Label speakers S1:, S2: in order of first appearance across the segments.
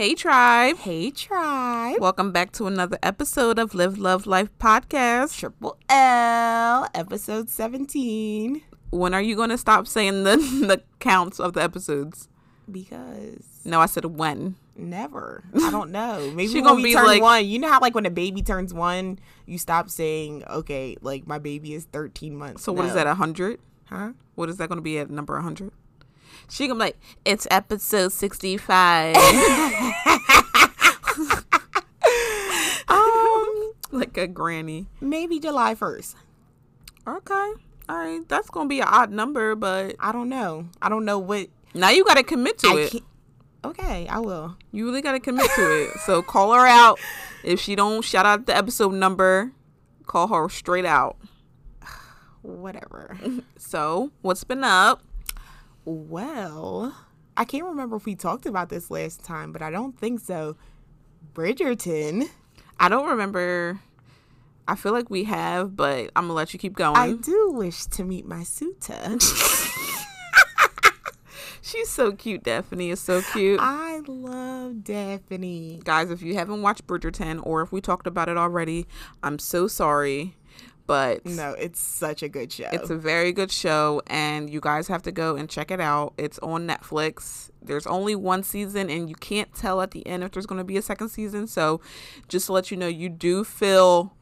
S1: Hey, tribe.
S2: Hey, tribe.
S1: Welcome back to another episode of Live, Love, Life podcast.
S2: Triple L, episode 17.
S1: When are you going to stop saying the, the counts of the episodes?
S2: Because
S1: No, I said when.
S2: never. I don't know. Maybe
S1: She
S2: when
S1: gonna
S2: we
S1: be
S2: turn
S1: like-
S2: one. You know how, like, when a baby turns one, you stop saying, okay, like, my baby is 13 months.
S1: So what is
S2: No.
S1: that, 100?
S2: Huh?
S1: What is that going to be at number 100? She to be like, it's episode 65.
S2: Um,
S1: like a granny.
S2: maybe July 1st.
S1: Okay. All right. That's to be an odd number, but
S2: I don't know. I don't know what.
S1: now you got to commit to
S2: I
S1: it.
S2: can't. Okay, I will.
S1: You really got to commit to it. So call her out. If she don't shout out the episode number, call her straight out.
S2: Whatever.
S1: So, what's been up?
S2: Well, I can't remember if we talked about this last time, but I don't think so. Bridgerton.
S1: I don't remember. I feel like we have, but I'm gonna let you keep going.
S2: I do wish to meet my suitor.
S1: She's so cute. Daphne is so cute.
S2: I love Daphne.
S1: Guys, if you haven't watched Bridgerton or if we talked about it already, I'm so sorry, but
S2: No, it's such a good show.
S1: it's a very good show, and you guys have to go and check it out. It's on Netflix. There's only one season, and you can't tell at the end if there's going to be a second season. So, just to let you know, you do feel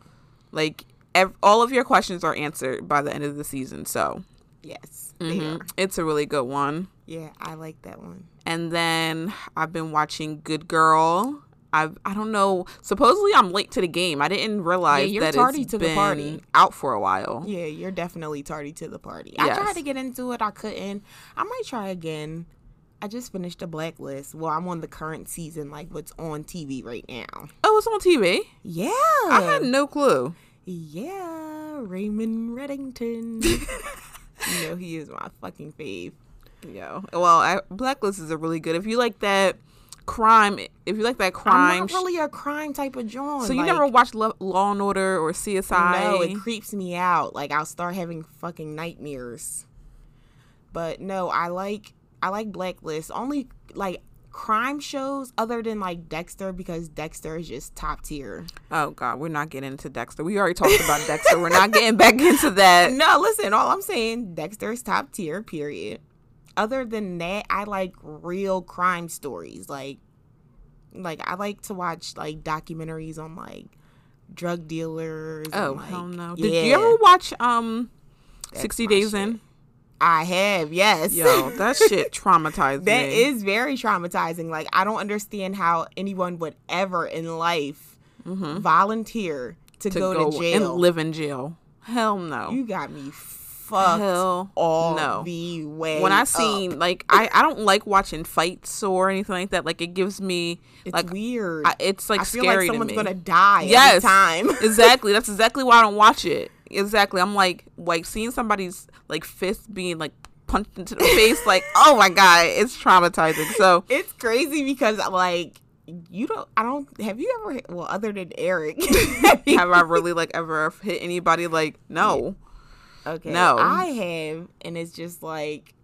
S1: like ev- all of your questions are answered by the end of the season. So,
S2: yes, they
S1: mhm,
S2: are.
S1: it's a really good one.
S2: Yeah, I like that one.
S1: And then I've been watching Good Girl. I've I don't know. Supposedly I'm late to the game. I didn't realize
S2: you're
S1: that
S2: tardy
S1: it's
S2: to the
S1: been
S2: party.
S1: out for a while.
S2: Yeah, you're definitely tardy to the party. I tried to get into it, I couldn't. I might try again. I just finished the blacklist. Well, I'm on the current season, like what's on TV right now.
S1: Oh, it's on TV.
S2: Yeah.
S1: I had no clue.
S2: Yeah, Raymond Reddington. you know he is my fucking fave.
S1: Yo, well, I, Blacklist is a really good. If you like that crime, if you like that crime, I'm
S2: not really a crime type of John.
S1: so you
S2: like,
S1: never watched Lo- Law and Order or CSI?
S2: No, it creeps me out. Like I'll start having fucking nightmares. But no, I like I like Blacklist. Only like crime shows other than like Dexter because Dexter is just top tier.
S1: oh God, we're not getting into Dexter. We already talked about Dexter. We're not getting back into that.
S2: No, listen, all I'm saying, Dexter is top tier, period. Other than that, I like real crime stories. Like like I like to watch like documentaries on like drug dealers. and,
S1: Oh
S2: like-
S1: hell no! Did
S2: Yeah,
S1: you ever watch um,
S2: that's
S1: Sixty Days
S2: shit.
S1: In?
S2: I have, yes.
S1: Yo, that shit traumatized
S2: That
S1: me.
S2: is very traumatizing. Like I don't understand how anyone would ever in life volunteer to,
S1: to
S2: go,
S1: go,
S2: to jail.
S1: and live in jail. Hell no.
S2: You got me fucked
S1: Hell
S2: all
S1: no.
S2: the way.
S1: when I
S2: up.
S1: seen like I, I don't like watching fights or anything like that. Like it gives me
S2: it's
S1: like
S2: weird.
S1: I, it's like
S2: I feel
S1: scary
S2: like someone's
S1: to me.
S2: gonna die
S1: Yes.
S2: time.
S1: exactly. That's exactly why I don't watch it. Exactly. I'm like like seeing somebody's like fist being like punched into the face. Like oh my god, it's traumatizing. So
S2: it's crazy because like you don't. I don't. Have you ever? Well, other than Eric,
S1: have I really like ever hit anybody? Like no.
S2: Okay.
S1: No.
S2: I have, and it's just like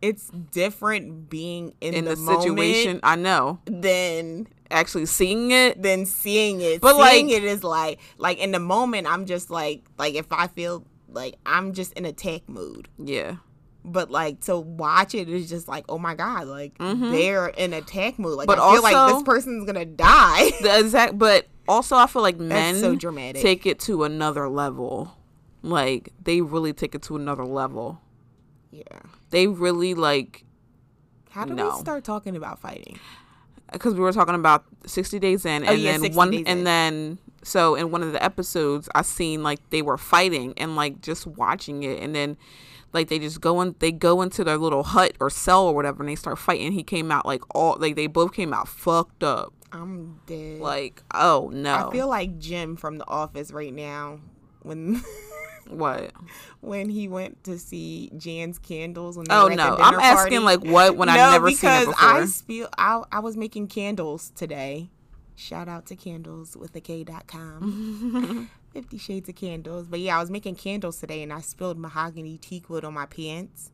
S2: it's different being in,
S1: In
S2: the,
S1: the, situation, I know.
S2: than
S1: Actually seeing it,
S2: than seeing it.
S1: But,
S2: seeing
S1: like-
S2: it is like like in the moment I'm just like like if I feel like I'm just in attack mood.
S1: yeah.
S2: But like to watch it is just like, oh my god, like
S1: Mhm.
S2: they're in attack mood. Like
S1: But
S2: I feel like this person's gonna die.
S1: The exact, but also I feel like men
S2: That's so dramatic.
S1: take it to another level. Like they really take it to another level.
S2: yeah.
S1: They really like
S2: How do
S1: No.
S2: we start talking about fighting?
S1: because we were talking about 60 days in
S2: Oh,
S1: and
S2: yeah,
S1: then
S2: 60
S1: one and
S2: In.
S1: then so in one of the episodes i seen like they were fighting and like just watching it and then like they just go in they go into their little hut or cell or whatever and they start fighting he came out like all like they both came out fucked up
S2: I'm dead.
S1: like oh no
S2: I feel like Jim from The Office right now when
S1: what
S2: when he went to see Jan's candles. When
S1: oh
S2: were at the
S1: no i'm
S2: dinner
S1: asking
S2: party.
S1: like what when
S2: no,
S1: i've never seen it before
S2: I spill. I I was making candles today. Shout out to candles with a K dot com. Fifty Shades of Candles. But yeah, I was making candles today and I spilled mahogany teak wood on my pants.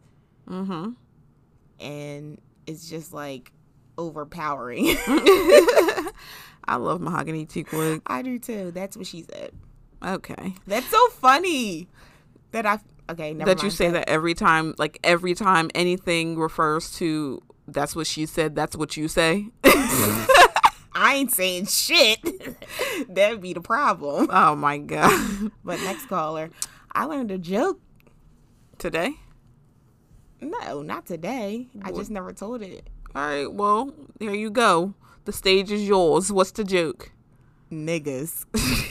S1: mm-hmm
S2: And it's just like overpowering.
S1: I love mahogany teak wood.
S2: I do too. That's what she said.
S1: Okay.
S2: That's so funny that I okay. Never
S1: that you say that every time, like every time anything refers to that's what she said, that's what you say.
S2: I ain't saying shit. That'd be the problem.
S1: oh my god.
S2: But next caller, I learned a joke.
S1: Today?
S2: No, not today. I just never told it.
S1: All right, well, there you go. The stage is yours. What's the joke?
S2: Niggas.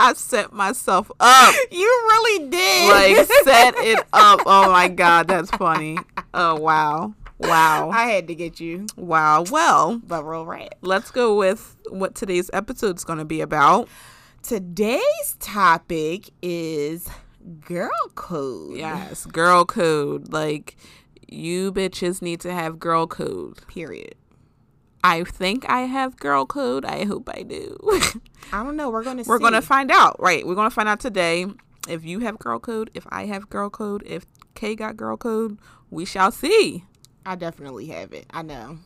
S1: I set myself up.
S2: you really did.
S1: Like set it up. Oh my god, that's funny. Oh wow. Wow.
S2: I had to get you,
S1: Wow. Well,
S2: but real rat.
S1: let's go with what today's episode's going to be about.
S2: Today's topic is girl code.
S1: Yes, girl code. Like you bitches need to have girl code.
S2: Period.
S1: I think I have girl code. I hope I do.
S2: I don't know. We're gonna.
S1: We're
S2: see.
S1: going to find out. Right. We're going to find out today if you have girl code, if I have girl code, if Kay got girl code. We shall see.
S2: I definitely have it. I know.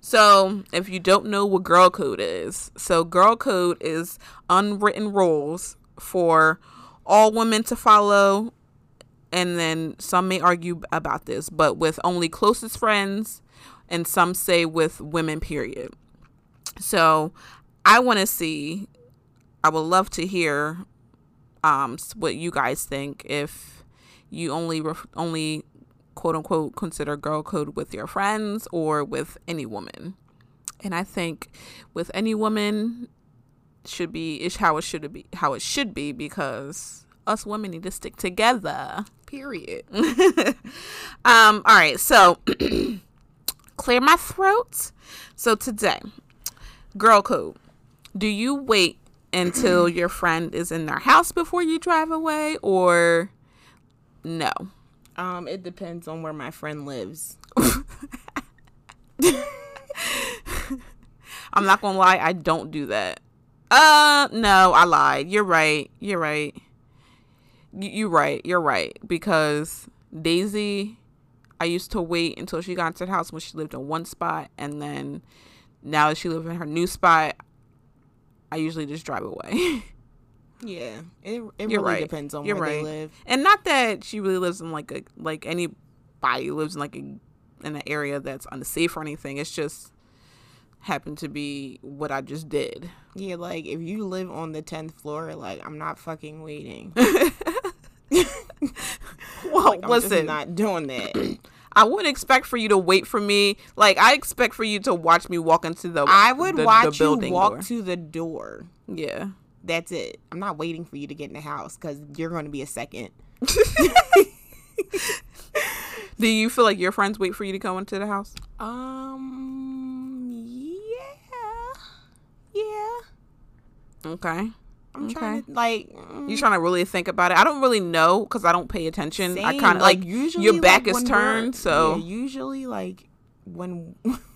S1: So, if you don't know what girl code is, so girl code is unwritten rules for all women to follow. And then some may argue about this, but with only closest friends, and some say with women, period. So, I want to see, I would love to hear um, what you guys think if you only ref- only quote unquote consider girl code with your friends or with any woman. And I think with any woman should be is how it should be how it should be because us women need to stick together.
S2: Period.
S1: Um all right, so clear my throat. So today, girl code. Do you wait until your friend is in their house before you drive away or no?
S2: Um, it depends on where my friend lives.
S1: I'm not gonna lie, I don't do that. Uh, no, I lied. You're right. You're right. You, you're right. You're right. Because Daisy, I used to wait until she got into the house when she lived in one spot, and then now that she lives in her new spot, I usually just drive away.
S2: Yeah, it it
S1: You're
S2: really
S1: right.
S2: depends on
S1: You're
S2: where they live.
S1: and not that she really lives in like a like anybody lives in like a in an area that's unsafe or anything. It's just happened to be what I just did.
S2: Yeah, like if you live on the tenth floor, like I'm not fucking waiting.
S1: Well,
S2: Like,
S1: listen,
S2: not doing that.
S1: I wouldn't expect for you to wait for me. Like I expect for you to watch me walk into the.
S2: I would
S1: the,
S2: watch
S1: the
S2: you walk
S1: door.
S2: to the door.
S1: Yeah.
S2: That's it. I'm not waiting for you to get in the house because you're going to be a second.
S1: Do you feel like your friends wait for you to come into the house?
S2: Um. Yeah. Yeah.
S1: Okay.
S2: I'm
S1: Okay.
S2: trying to like. mm,
S1: You trying to really think about it? I don't really know because I don't pay attention. I kind of like,
S2: usually
S1: your back
S2: like,
S1: is turned, so
S2: yeah, usually like when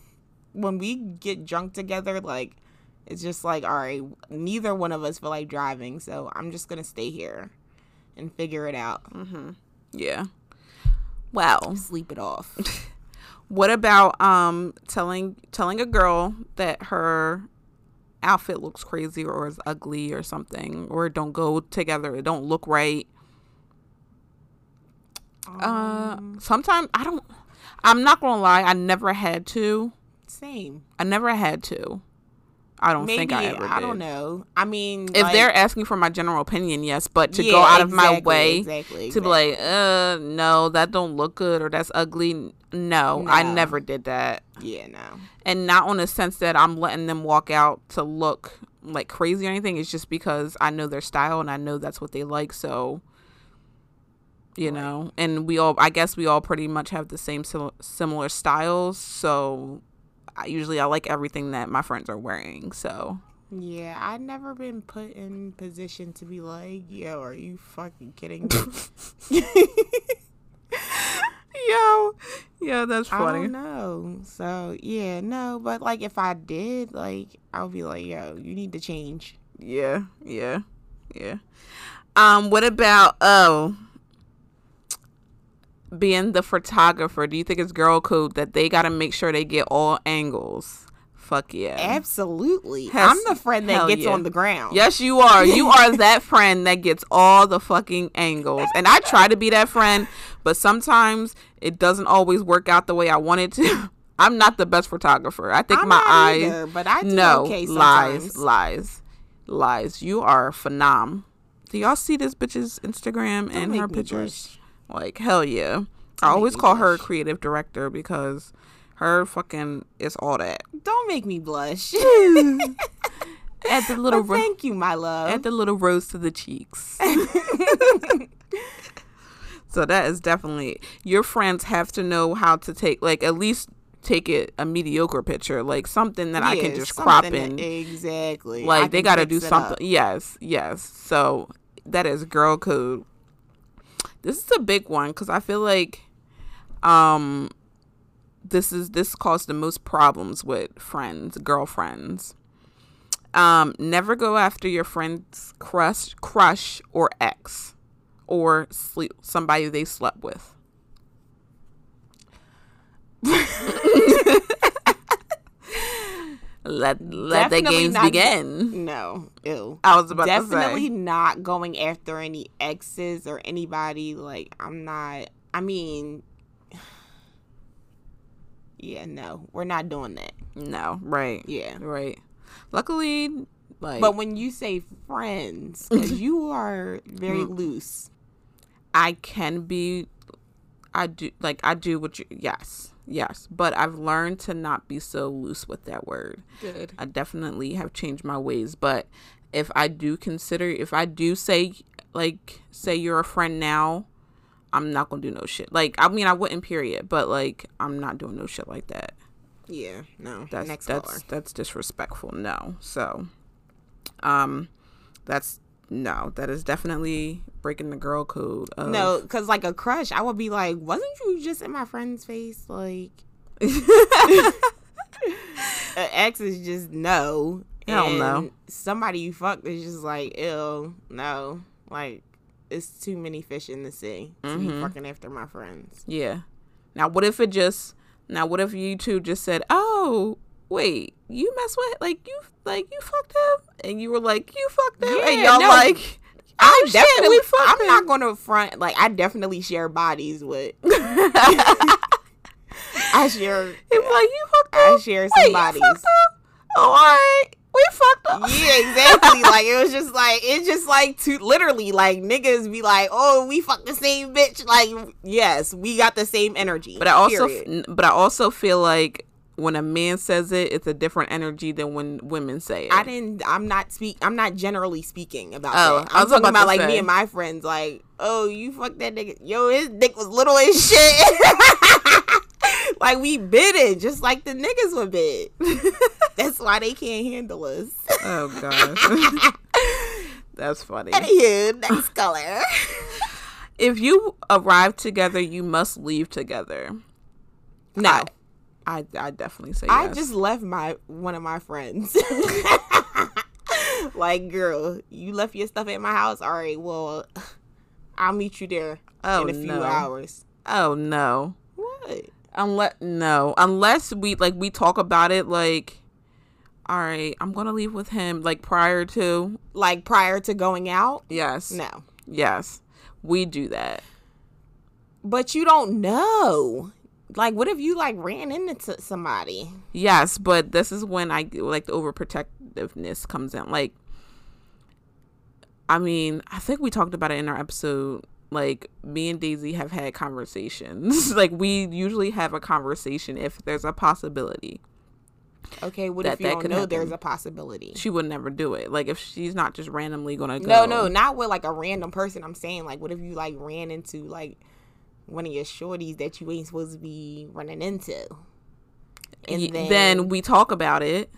S2: when we get drunk together, like it's just like all right, neither one of us feel like driving, so I'm just gonna stay here and figure it out, Mm-hmm.
S1: yeah. Well,
S2: sleep it off.
S1: what about um telling telling a girl that her outfit looks crazy or is ugly or something or don't go together, it don't look right? Uh,
S2: Um,
S1: sometimes I don't. I'm not gonna lie. I never had to.
S2: same.
S1: I never had to. I don't
S2: Maybe
S1: think I ever. Did.
S2: I don't know. I mean,
S1: If
S2: like-
S1: they're asking for my general opinion, yes, but to
S2: Yeah,
S1: go out of my
S2: exactly,
S1: way
S2: exactly,
S1: to be like, uh, no, that don't look good or that's ugly. N- No, I never did that,
S2: yeah, no.
S1: and not on the sense that I'm letting them walk out to look like crazy or anything. It's just because I know their style and I know that's what they like. So, you know, and we all, I guess, we all pretty much have the same sil- similar styles. So, I, usually, I like everything that my friends are wearing. So.
S2: Yeah, I've never been put in position to be like, yo, are you fucking kidding me?
S1: Yo, yeah, that's funny.
S2: I don't know. So yeah, no, but like if I did, like I'll be like, yo, you need to change.
S1: Yeah, yeah, yeah. Um, what about oh being the photographer, do you think it's girl code that they got to make sure they get all angles? Fuck yeah.
S2: Absolutely.
S1: Has-
S2: I'm the friend that gets
S1: yeah.
S2: on the ground.
S1: Yes, you are. You are that friend that gets all the fucking angles. And I try to be that friend, but sometimes it doesn't always work out the way I want it to. I'm not the best photographer. I think
S2: I'm
S1: my eyes.
S2: either, but I do
S1: no,
S2: okay
S1: lies, lies, lies. You are phenom. Do y'all see this bitch's Instagram and
S2: make
S1: her pictures? Like hell yeah. I always call her
S2: blush.
S1: creative director because her fucking is all that.
S2: Don't make me blush.
S1: at the little ro-
S2: thank you, my love.
S1: At the little rose to the cheeks. so that is definitely your friends have to know how to take like at least take it a mediocre picture, like something that I can just crop in.
S2: exactly.
S1: Like they got to do something. Yes, yes. So that is girl code. This is a big one because I feel like, um, this is this caused the most problems with friends, girlfriends. Um, never go after your friend's crush, crush or ex, or sleep somebody they slept with. let let the games
S2: not-
S1: begin.
S2: No, ew.
S1: I was about
S2: Definitely
S1: to say.
S2: not going after any exes or anybody. Like I'm not. I mean, yeah, no, we're not doing that.
S1: No, right.
S2: Yeah.
S1: Right. Luckily, like
S2: But when you say friends, 'cause you are very
S1: Mm.
S2: loose.
S1: I can be I do like I do what you yes. Yes. But I've learned to not be so loose with that word.
S2: Good.
S1: I definitely have changed my ways, but if I do consider if I do say like say you're a friend now, I'm not to do no shit. Like I mean I wouldn't period, but like I'm not doing no shit like that.
S2: Yeah. No.
S1: That's
S2: Next
S1: that's
S2: caller.
S1: that's disrespectful. No. So, um, that's no. That is definitely breaking the girl code. Of,
S2: No, because like a crush, I would be like, wasn't you just in my friend's face? Like, an ex is just no.
S1: Hell no.
S2: Somebody you fucked is just like, ill, no. Like, it's too many fish in the sea to be
S1: Mhm.
S2: fucking after my friends.
S1: yeah. Now, what if it just? Now, what if you two just said, "Oh, wait, you mess with like you like you fucked him," and you were like, "You fucked him," and y'all
S2: no.
S1: like,
S2: I
S1: "Oh shit,
S2: definitely, I'm
S1: him."
S2: not gonna front. Like, I definitely share bodies with. I share.
S1: He was like, "You fucked him."
S2: I share
S1: Wait,
S2: some
S1: you
S2: bodies.
S1: Oh, all right, we fucked him.
S2: Yeah, exactly. like it was just like it's just like to literally like niggas be like, oh, we fuck the same bitch. Like, yes, we got the same energy.
S1: But I also, but I also feel like when a man says it, it's a different energy than when women say it.
S2: I didn't. I'm not speak. I'm not generally speaking about
S1: Oh,
S2: that.
S1: I
S2: I'm
S1: was
S2: talking
S1: about
S2: about, like
S1: say.
S2: me and my friends. Like, oh, you fucked that nigga. Yo, his dick was little as shit. like we bid it, just like the niggas were bid. That's why they can't handle us.
S1: oh gosh, that's funny.
S2: Anywho, next color.
S1: If you arrive together, you must leave together.
S2: No.
S1: I, I, I definitely say
S2: I
S1: yes.
S2: just left my one of my friends. like, girl, you left your stuff at my house. All right, well, I'll meet you there
S1: Oh,
S2: in a few
S1: no.
S2: hours.
S1: oh no.
S2: What?
S1: Unless no, unless we like we talk about it like, all right, I'm gonna leave with him like prior to.
S2: Like prior to going out?
S1: Yes.
S2: No.
S1: Yes, we do that.
S2: But you don't know. Like, what if you like ran into somebody?
S1: Yes, but this is when I like the overprotectiveness comes in. Like, I mean, I think we talked about it in our episode. Like, me and Daisy have had conversations. like, we usually have a conversation if there's a possibility.
S2: Okay, what
S1: That-
S2: if you
S1: that
S2: don't know
S1: happen.
S2: there's a possibility?
S1: She would never do it. Like, if she's not just randomly gonna go.
S2: No, no, not with like a random person. I'm saying like, what if you like ran into like one of your shorties that you ain't supposed to be running into? And then,
S1: then we talk about it,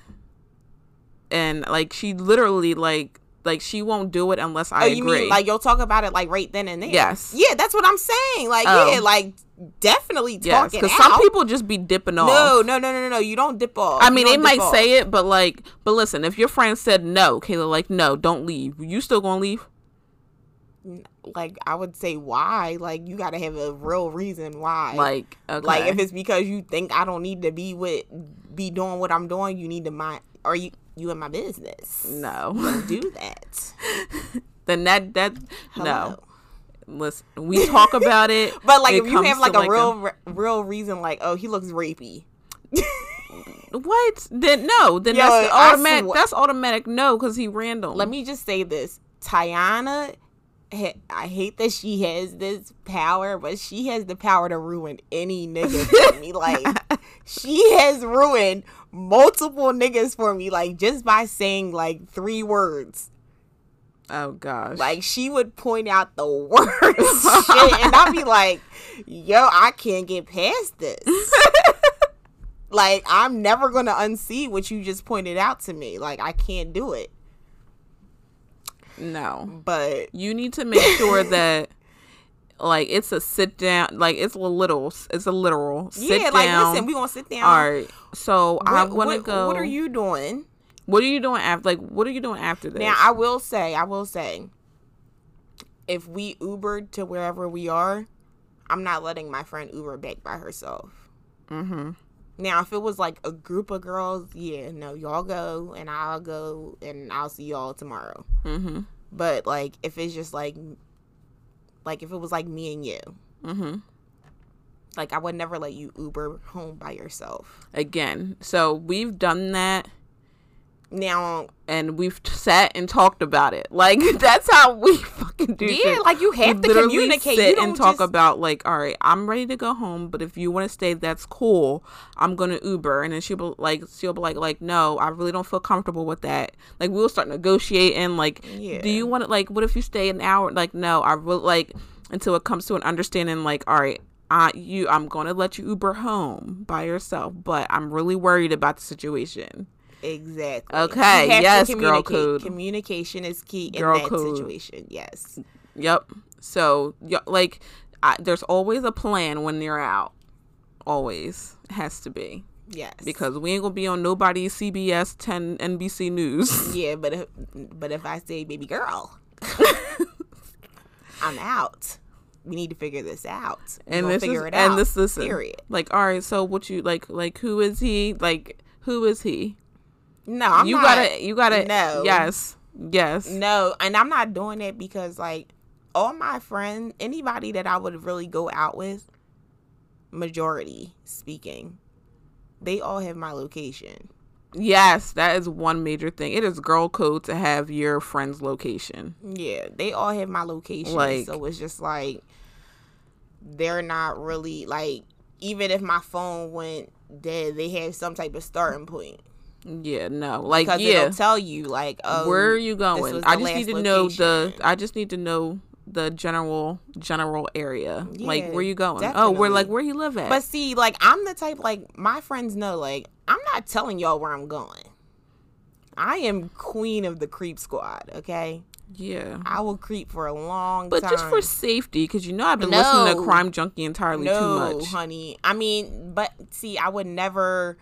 S1: and like she literally like like she won't do it unless I
S2: oh, you
S1: agree.
S2: mean like you'll talk about it like right then and there?
S1: Yes.
S2: Yeah, that's what I'm saying. Like, yeah, um, like definitely
S1: yes,
S2: talking
S1: because
S2: out.
S1: some people just be dipping off.
S2: No, no, no, no, no. You don't dip off.
S1: I mean, they might
S2: off.
S1: say it, but like, but listen, if your friend said no, Kayla, like, no, don't leave. You still gonna leave?
S2: like I would say why. Like you got to have a real reason why.
S1: Like, okay.
S2: like if it's because you think I don't need to be with be doing what I'm doing, you need to mind. Are you you in my business?
S1: no,
S2: Don't do that.
S1: then that that no.
S2: Hello.
S1: Listen, we talk about it,
S2: But like
S1: it
S2: if you have like a real re- real reason, like oh he looks rapey.
S1: what? Then no, then
S2: Yo,
S1: that's automatic.
S2: swear-
S1: That's automatic. No, because he random.
S2: Let me just say this: Tiana. ha- I hate that she has this power, but she has the power to ruin any nigga for me. Like she has ruined multiple niggas for me, like just by saying like three words.
S1: Oh gosh.
S2: Like she would point out the worst shit, and I'd be like, "Yo, I can't get past this." like I'm never gonna unsee what you just pointed out to me. Like I can't do it.
S1: no.
S2: But
S1: You need to make sure that like it's a sit down like it's a little it's a literal sit
S2: yeah,
S1: down.
S2: like listen, we gonna sit down.
S1: All right. So I
S2: What-
S1: want to go.
S2: What are you doing?
S1: What are you doing after? Like, what are you doing after this?
S2: Now I will say, I will say, if we Ubered to wherever we are, I'm not letting my friend Uber back by herself.
S1: mm-hmm.
S2: Now, if it was like a group of girls, yeah, no, y'all go and I'll go and I'll see y'all tomorrow.
S1: Mm-hmm.
S2: But like, if it's just like, like if it was like me and you,
S1: Mm-hmm.
S2: like I would never let you Uber home by yourself.
S1: Again, so we've done that.
S2: Now,
S1: and we've sat and talked about it. Like that's how we fucking do.
S2: yeah,
S1: shit.
S2: like you
S1: We
S2: have to communicate.
S1: Sit
S2: You don't
S1: and talk
S2: just-
S1: about like, all right, I'm ready to go home, but if you want to stay, that's cool. I'm gonna Uber, and then she'll be like, she'll be like, like, no, I really don't feel comfortable with that. Like we'll start negotiating. Like,
S2: Yeah.
S1: do you want to like, what if you stay an hour? Like, no, I will like until it comes to an understanding. Like, all right. I you, I'm gonna let you Uber home by yourself, but I'm really worried about the situation.
S2: Exactly.
S1: Okay,
S2: You have to
S1: yes, girl code.
S2: Communication is key in
S1: Girl
S2: that
S1: code.
S2: situation. Yes.
S1: Yep. So, y- like, I, there's always a plan when they're out. Always has to be
S2: Yes.
S1: because we ain't gonna be on nobody's CBS 10 NBC News.
S2: yeah, but if, but if I say baby girl, I'm out. We need to figure this out.
S1: And this
S2: figure
S1: is
S2: it out.
S1: and this listen.
S2: Period.
S1: Like, all right, so what you like? Like, who is he? Like, who is he?
S2: No, I'm
S1: you
S2: not.
S1: gotta, you gotta.
S2: No.
S1: Yes, yes.
S2: No, and I'm not doing it because like all my friends, anybody that I would really go out with, majority speaking, they all have my location.
S1: Yes, that is one major thing. It is girl code to have your friend's location.
S2: Yeah, they all have my location.
S1: Like-
S2: so it's just like they're not really like even if my phone went dead, they have some type of starting point.
S1: Yeah, no, like
S2: Because
S1: yeah.
S2: it'll tell you like oh
S1: where are you going? I just need to
S2: last
S1: know the. I just need to know the general general area. like
S2: Yeah,
S1: where you going? Oh, where like where you live at?
S2: But see, like I'm the type like my friends know like I'm not telling y'all where I'm going. I am queen of the creep squad, okay?
S1: yeah.
S2: I will creep for a long
S1: But
S2: time.
S1: just for safety, because you know I've been listening to Crime Junkie entirely
S2: no,
S1: too much.
S2: honey. I mean, but see, I would never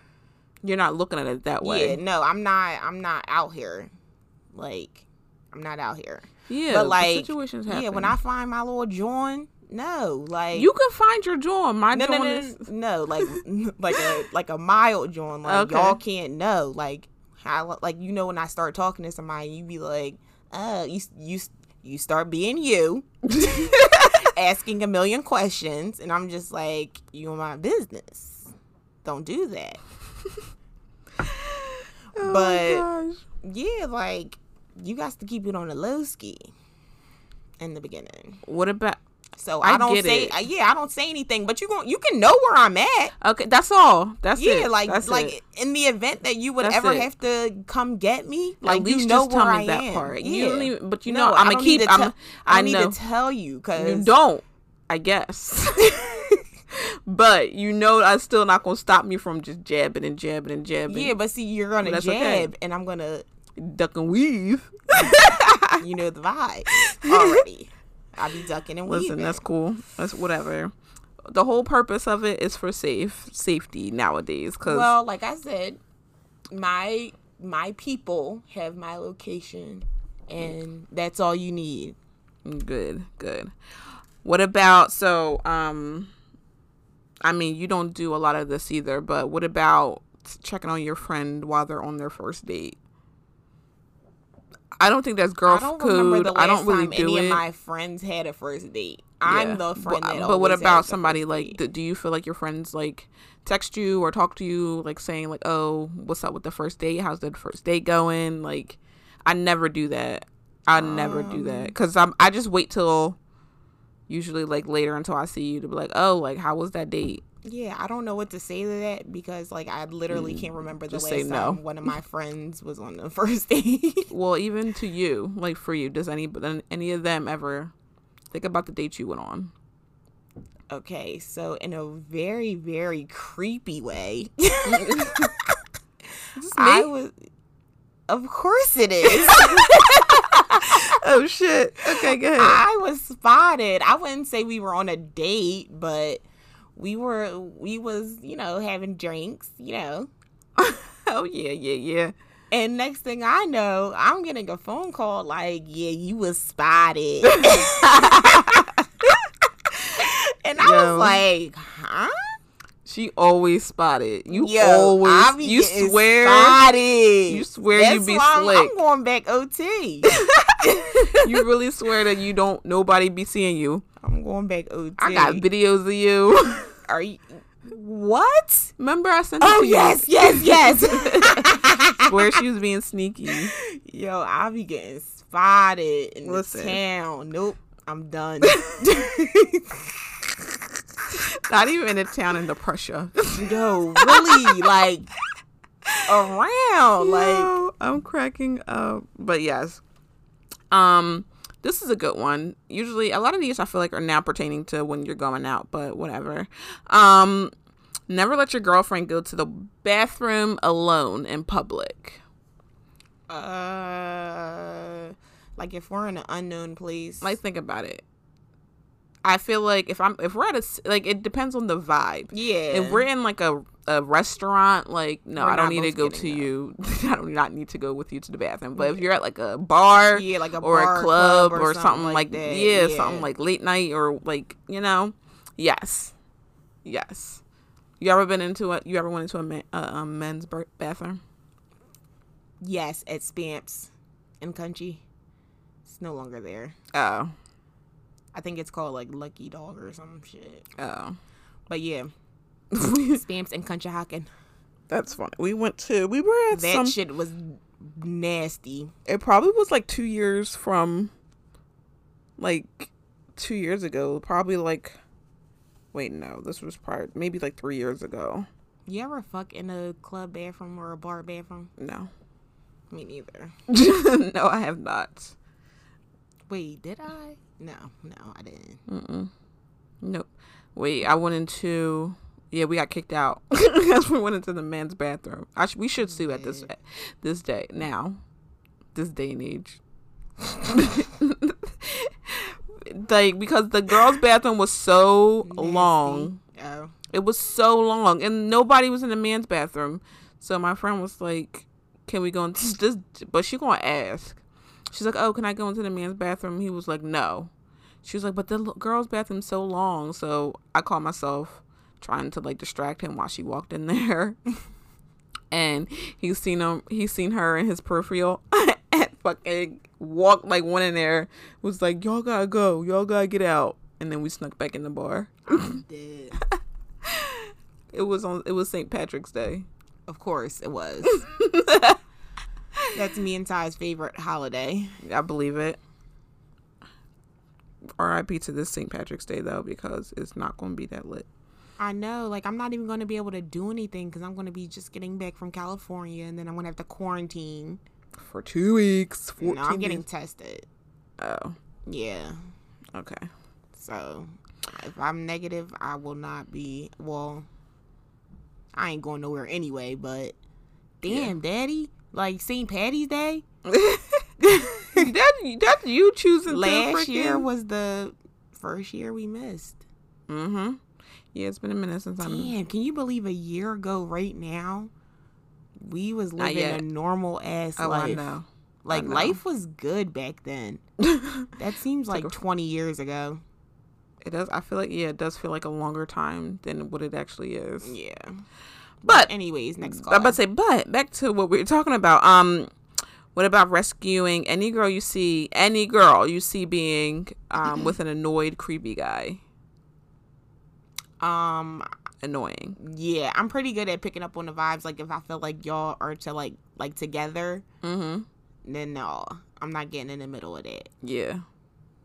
S1: You're not looking at it that way.
S2: Yeah, no, I'm not. I'm not out here. Like, I'm not out here.
S1: Yeah,
S2: but like,
S1: situations happen.
S2: yeah, when I find my little joint, no, like
S1: you can find your joint. My
S2: no, no, no,
S1: is
S2: no, like, like a like a mild joint. Like
S1: Okay.
S2: y'all can't know. Like, how, like you know when I start talking to somebody, you be like, oh, you you you start being you, asking a million questions, and I'm just like, you in my business. Don't do that.
S1: Oh
S2: but
S1: gosh.
S2: yeah, like you got to keep it on the low ski in the beginning.
S1: what about?
S2: So
S1: I
S2: I, don't say uh, yeah, I don't say anything, but you gon' you can know where I'm at.
S1: Okay, that's all. That's
S2: yeah,
S1: it.
S2: like
S1: That's
S2: like
S1: it.
S2: in the event that you would
S1: That's
S2: ever
S1: it.
S2: have to come get me, like
S1: At least
S2: you know
S1: just tell
S2: where
S1: me
S2: I
S1: that
S2: am.
S1: part.
S2: Yeah.
S1: You don't even, but you
S2: No,
S1: know,
S2: I
S1: I'm
S2: don't
S1: gonna keep.
S2: to
S1: I'm. I
S2: I need
S1: know
S2: to tell you because
S1: you don't. I guess. but you know, I'm still not gonna stop me from just jabbing and jabbing and jabbing.
S2: Yeah, but see, you're gonna
S1: That's
S2: jab,
S1: okay.
S2: and I'm gonna,
S1: duck and weave.
S2: you know, the vibe already. I'll be ducking and weaving.
S1: Listen, that's cool. That's whatever. The whole purpose of it is for safe safety nowadays. Cause
S2: Well, like I said, my my people have my location, and that's all you need.
S1: Good, good. What about so um I mean, you don't do a lot of this either, but what about checking on your friend while they're on their first date? I don't think that's girl
S2: I don't
S1: code.
S2: remember the last
S1: I don't really
S2: time
S1: do
S2: any
S1: it.
S2: of my friends had a first date.
S1: Yeah.
S2: I'm the friend
S1: but,
S2: that.
S1: but what about somebody like do, do you feel like your friends like text you or talk to you like saying like oh what's up with the first date how's the first date going like i never do that i never do
S2: Um.
S1: that because i'm i just wait till usually like later until i see you to be like oh like how was that date
S2: Yeah, I don't know what to say to that because like I literally can't remember the
S1: Mm,
S2: last time
S1: no.
S2: one of my friends was on the first date.
S1: well even to you like for you does any any of them ever think about the date you went on
S2: okay, so in a very very creepy way, I was. Of course it is.
S1: oh shit okay go ahead
S2: I was spotted. I wouldn't say we were on a date, but we were. We was you know having drinks, you know.
S1: oh yeah yeah yeah
S2: And next thing I know, I'm getting a phone call like, "Yeah, you was spotted." and I
S1: Yo.
S2: was like, "Huh?"
S1: She always spotted. You
S2: Yo,
S1: always
S2: I be
S1: you swear
S2: spotted.
S1: you swear you
S2: That's
S1: be slick.
S2: I'm, going back OT.
S1: you really swear that you don't nobody be seeing you.
S2: I'm going back OT.
S1: I got videos of you.
S2: Are you? What?
S1: Remember I sent it
S2: Oh
S1: to you.
S2: yes, yes, yes.
S1: Swear she was being sneaky.
S2: Yo, I'll be getting spotted in
S1: Listen.
S2: the town. Nope, I'm done.
S1: Not even in the town in the Prussia.
S2: Yo, really, like around, like
S1: I'm cracking up. But yes. Um this is a good one. Usually a lot of these I feel like are now pertaining to when you're going out, but whatever. Um never let your girlfriend go to the bathroom alone in public.
S2: uh, like if we're in an unknown place,
S1: Like think about it. I feel like if I'm if we're at a like it depends on the vibe.
S2: yeah,
S1: If we're in like a a restaurant, like no,
S2: We're
S1: I don't need to go to you. I do not need to go with you to the bathroom. But if you're at like a bar,
S2: yeah, like a
S1: or a club, or,
S2: something,
S1: something, like,
S2: that.
S1: yeah, something like late night or like you know, yes, yes. You ever been into a? You ever went into a men, uh, um, men's bathroom?
S2: yes, at Spamps in Country. It's no longer there.
S1: Oh,
S2: I think it's called like Lucky Dog or some shit.
S1: oh,
S2: But yeah, Spamps and Conshohocken.
S1: that's funny. We went to. We were at
S2: That
S1: some.
S2: shit was nasty.
S1: it probably was like two years from. Like, two years ago. Probably like. Wait, no. This was probably maybe like three years ago.
S2: You ever fuck in a club bathroom or a bar bathroom?
S1: No.
S2: Me neither.
S1: no, I have not.
S2: Wait, did I? No, no, I didn't.
S1: Mm-mm. Nope. Wait, I went into. Yeah, we got kicked out because we went into the men's bathroom. I sh- we should sue at this this day now, this day and age. like because the girls' bathroom was so long.
S2: Oh,
S1: It was so long, and nobody was in the man's bathroom. So my friend was like, "Can we go into this?" But she gonna ask. She's like, "Oh, can I go into the man's bathroom?" He was like, "No." She was like, "But the l- girls' bathroom's so long." So I called myself trying to like distract him while she walked in there, and he's seen him. He's seen her in his peripheral. and fucking walked like one in there was like, "Y'all gotta go. Y'all gotta get out." And then we snuck back in the bar.
S2: I'm dead.
S1: It was on. It was St. Patrick's Day.
S2: Of course it was. That's me and Ty's favorite holiday.
S1: I believe it. R.I.P. to this St. Patrick's Day though, because it's not going to be that lit.
S2: I know, like I'm not even going to be able to do anything because I'm going to be just getting back from California and then I'm going to have to quarantine.
S1: For two weeks,
S2: No. I'm getting tested.
S1: Oh,
S2: Yeah.
S1: okay.
S2: So if I'm negative, I will not be. Well, I ain't going nowhere anyway. But damn, Daddy, like St. Patty's Day
S1: that that's you choosing
S2: last
S1: to
S2: year was the first year we missed.
S1: Mm-hmm. Yeah, it's been a minute since I'm.
S2: Damn, can you believe a year ago right now? We was living a normal ass
S1: Oh, I
S2: life.
S1: know.
S2: Like
S1: I know.
S2: life was good back then. that seems like
S1: a-
S2: 20 years ago.
S1: It does. I feel like yeah, it does feel like a longer time than what it actually is.
S2: Yeah.
S1: But
S2: anyways, next call.
S1: I'm about to say, but back to what we were talking about. Um, what about rescuing any girl you see, any girl you see being um with an annoyed, creepy guy?
S2: Um
S1: Annoying.
S2: yeah, I'm pretty good at picking up on the vibes like if I feel like y'all are to like like together,
S1: Mm-hmm.
S2: then no. I'm not getting in the middle of that.
S1: Yeah.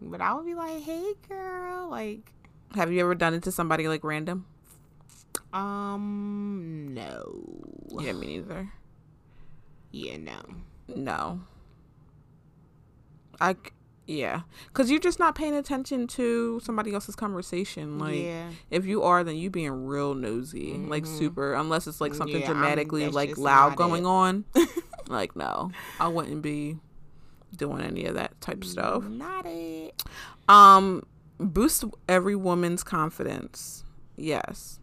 S2: But I would be like, "Hey girl, like
S1: Have you ever done it to somebody like random?
S2: um no.
S1: Yeah, me neither.
S2: Yeah, no.
S1: No. I. Yeah, because you're just not paying attention to somebody else's conversation. Like,
S2: yeah.
S1: if you are, then you being real nosy, like
S2: Mhm.
S1: super. Unless it's like something
S2: Yeah, I'm-
S1: dramatically like loud going
S2: it.
S1: on. like, no, I wouldn't be doing any of that type stuff.
S2: Not it.
S1: Um, boost every woman's confidence. Yes.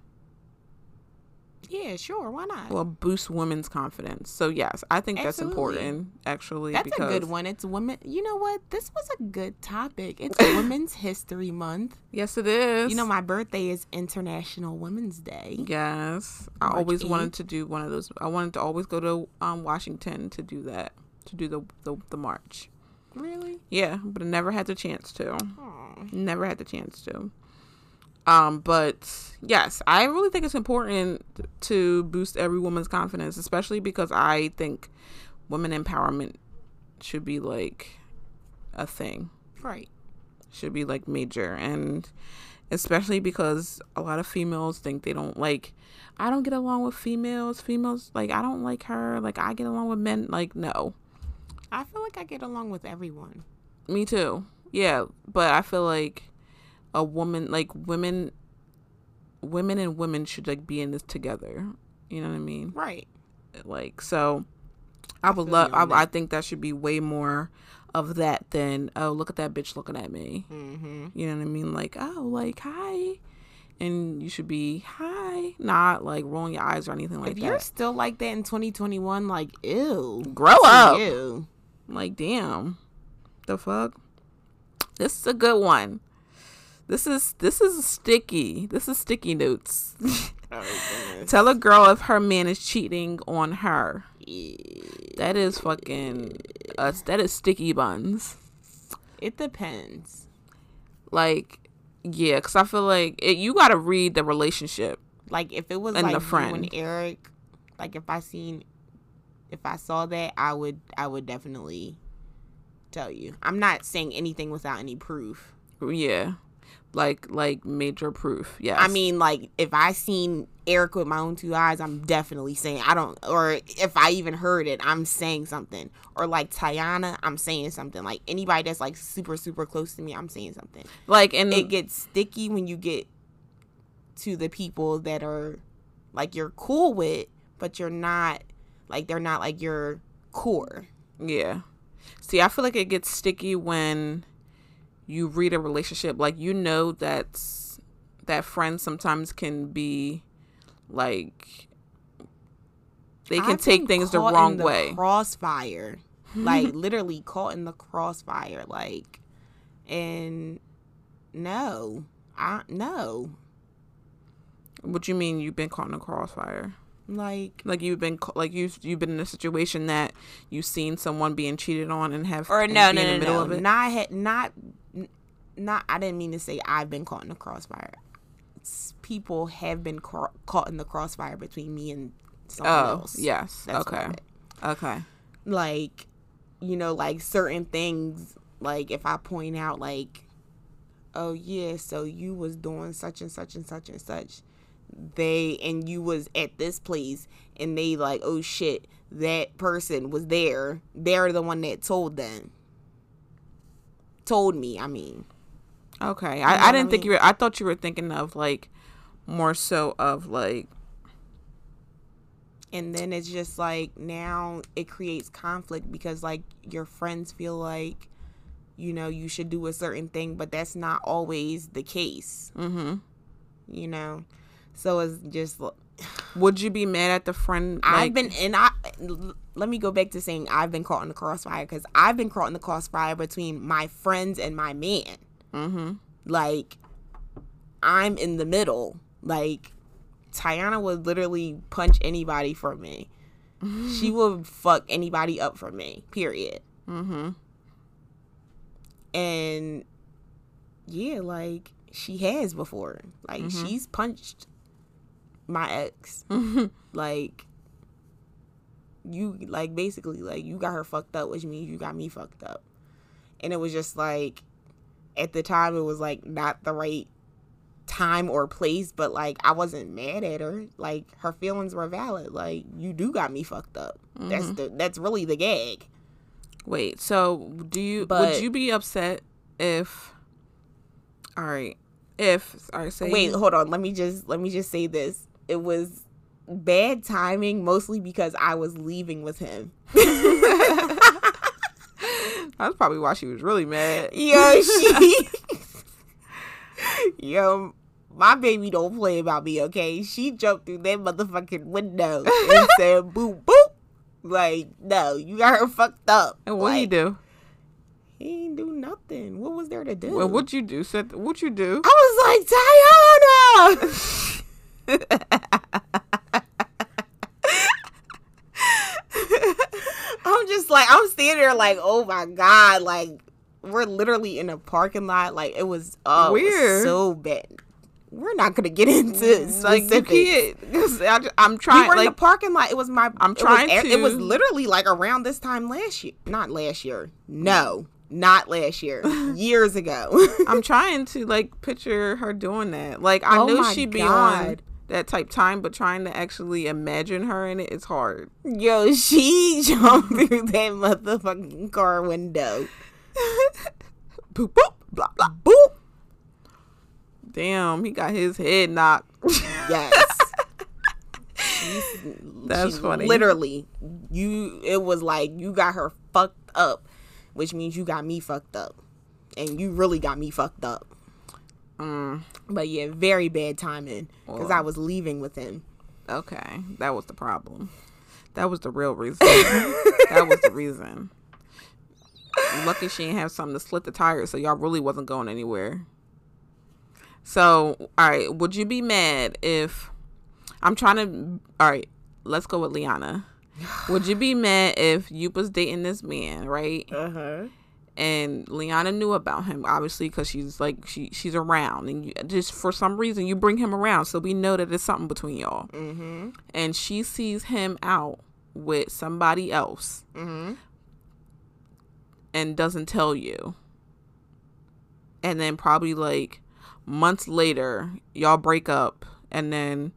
S2: Yeah, sure. Why not?
S1: Well, boost women's confidence. So yes, I think that's
S2: Absolutely.
S1: important. Actually,
S2: That's a good one. It's women. You know what? This was a good topic. It's Women's History Month.
S1: Yes, it is.
S2: You know, my birthday is International Women's Day.
S1: Yes, I
S2: March
S1: always wanted to do one of those. I wanted to always go to um, Washington to do that, to do the, the the march.
S2: Really?
S1: Yeah, but I never had the chance to.
S2: Aw.
S1: Never had the chance to. Um, but yes, I really think it's important to boost every woman's confidence, especially because I think women empowerment should be like a thing
S2: Right.
S1: should be like major and especially because a lot of females think they don't like I don't get along with females. Females like I don't like her. Like I get along with men. Like no.
S2: I feel like I get along with everyone.
S1: Me too. Yeah, but I feel like a woman like women women and women should like be in this together. You know what I mean?
S2: Right.
S1: Like so I would love I, I think that should be way more of that than oh look at that bitch looking at me.
S2: Mm-hmm.
S1: You know what I mean? Like, oh, like, hi. And you should be hi, not like rolling your eyes or anything like
S2: if you're still like that in 2021, like, ew.
S1: Grow up.
S2: You.
S1: Like, damn. The fuck? This is a good one. This is this is sticky. This is sticky notes.
S2: Oh.
S1: Tell a girl if her man is cheating on her. That is fucking uh, that is sticky buns.
S2: It depends.
S1: Like, yeah, because I feel like it, you got to read the relationship.
S2: Like, if it was
S1: And
S2: like
S1: the
S2: you
S1: friend.
S2: and Eric, like, if I seen, if I saw that, I would, I would definitely tell you. I'm not saying anything without any proof.
S1: Yeah. Like like major proof. Yes.
S2: I mean, like if I seen Eric with my own two eyes, I'm definitely saying I don't. Or if I even heard it, I'm saying something. Or like Tiana, I'm saying something. Like anybody that's like super super close to me, I'm saying something.
S1: like and
S2: It gets sticky when you get to the people that are like you're cool with, but you're not like they're not like your core.
S1: yeah. See, I feel like it gets sticky when you read a relationship like you know that's that friends sometimes can be like they can
S2: I've
S1: take things the wrong
S2: the
S1: way.
S2: Crossfire, like literally caught in the crossfire, like, and no, I no,
S1: What you mean you've been caught in a crossfire?
S2: like,
S1: Like you've been like you you've been in a situation that you've seen someone being cheated on and have
S2: or no, no,
S1: in the
S2: no,
S1: middle
S2: no,
S1: of it.
S2: not not, not. I didn't mean to say I've been caught in the crossfire. It's- people have been caught in the crossfire between me and someone
S1: oh
S2: else.
S1: yes,
S2: That's
S1: okay, okay.
S2: like you know like certain things like if i point out like oh yeah so you was doing such and such and such and such they and you was at this place and they like oh shit that person was there they're the one that told them told me i mean
S1: Okay, I, I
S2: what I
S1: didn't think
S2: mean?
S1: you were. I thought you were thinking of like more so of like
S2: and then it's just like now it creates conflict because like your friends feel like you know you should do a certain thing but that's not always the case
S1: mm-hmm.
S2: you know so it's just
S1: Would you be mad at the friend?
S2: I've been and I. let me go back to saying I've been caught in the crossfire because I've been caught in the crossfire between my friends and my man.
S1: Mm-hmm.
S2: Like I'm in the middle. Like Tiana would literally punch anybody for me. she would fuck anybody up for me. Period.
S1: Mm-hmm.
S2: And yeah, like she has before. Like
S1: Mm-hmm.
S2: she's punched my ex. like you like basically like you got her fucked up, which means you got me fucked up. And it was just like at the time it was like not the right time or place, but like I wasn't mad at her. Like her feelings were valid. Like you do got me fucked up. That's mm-hmm. the that's really the gag.
S1: Wait. So, do you
S2: But-
S1: would you be upset if? All right. If all right, say
S2: Wait, hold on. Let me just let me just say this. It was bad timing mostly because I was leaving with him.
S1: that's probably why she was really mad.
S2: Yo, she Yo, my baby don't play about me, okay? She jumped through that motherfucking window and said boop boop. Like, no, you got her fucked up.
S1: And what
S2: like,
S1: he do?
S2: He ain't do nothing. What was there to do?
S1: Well, what you do? Said what you do?
S2: I was like, Tiana! I'm just like, I'm standing there like, oh my God. Like, we're literally in a parking lot. Like, it was, oh, it was so bad. We're not going to get into
S1: Like
S2: specifics.
S1: 'cause I, ju- I'm
S2: We
S1: trying.
S2: were in the parking lot. It was my.
S1: I'm
S2: it was
S1: trying
S2: a- It was literally like around this time last year. Not last year. No, not last year. Years ago.
S1: I'm trying to like picture her doing that. Like I
S2: Oh
S1: know she'd be on
S2: God.
S1: That type time, but trying to actually imagine her in it is hard.
S2: Yo, she jumped through that motherfucking car window.
S1: Boop boop blah blah.
S2: Boop.
S1: Damn, he got his head knocked.
S2: Yes. She's-
S1: That's
S2: she
S1: funny.
S2: Literally, you. It was like you got her fucked up, which means you got me fucked up, and you really got me fucked up.
S1: Mm,
S2: But yeah, very bad timing because I was leaving with him.
S1: okay, that was the problem. That was the real reason. that was the reason. Lucky she didn't have something to slit the tires, so y'all really wasn't going anywhere. So, all right, would you be mad if I'm trying to? All right, let's go with Liana. Would you be mad if you was dating this man, right?
S2: Uh huh.
S1: And Liana knew about him, obviously, because she's like she she's around, and you, just for some reason you bring him around, so we know that there's something between y'all.
S2: Mm-hmm.
S1: And she sees him out with somebody else
S2: Mm-hmm.
S1: and doesn't tell you. And then probably like months later, y'all break up, and then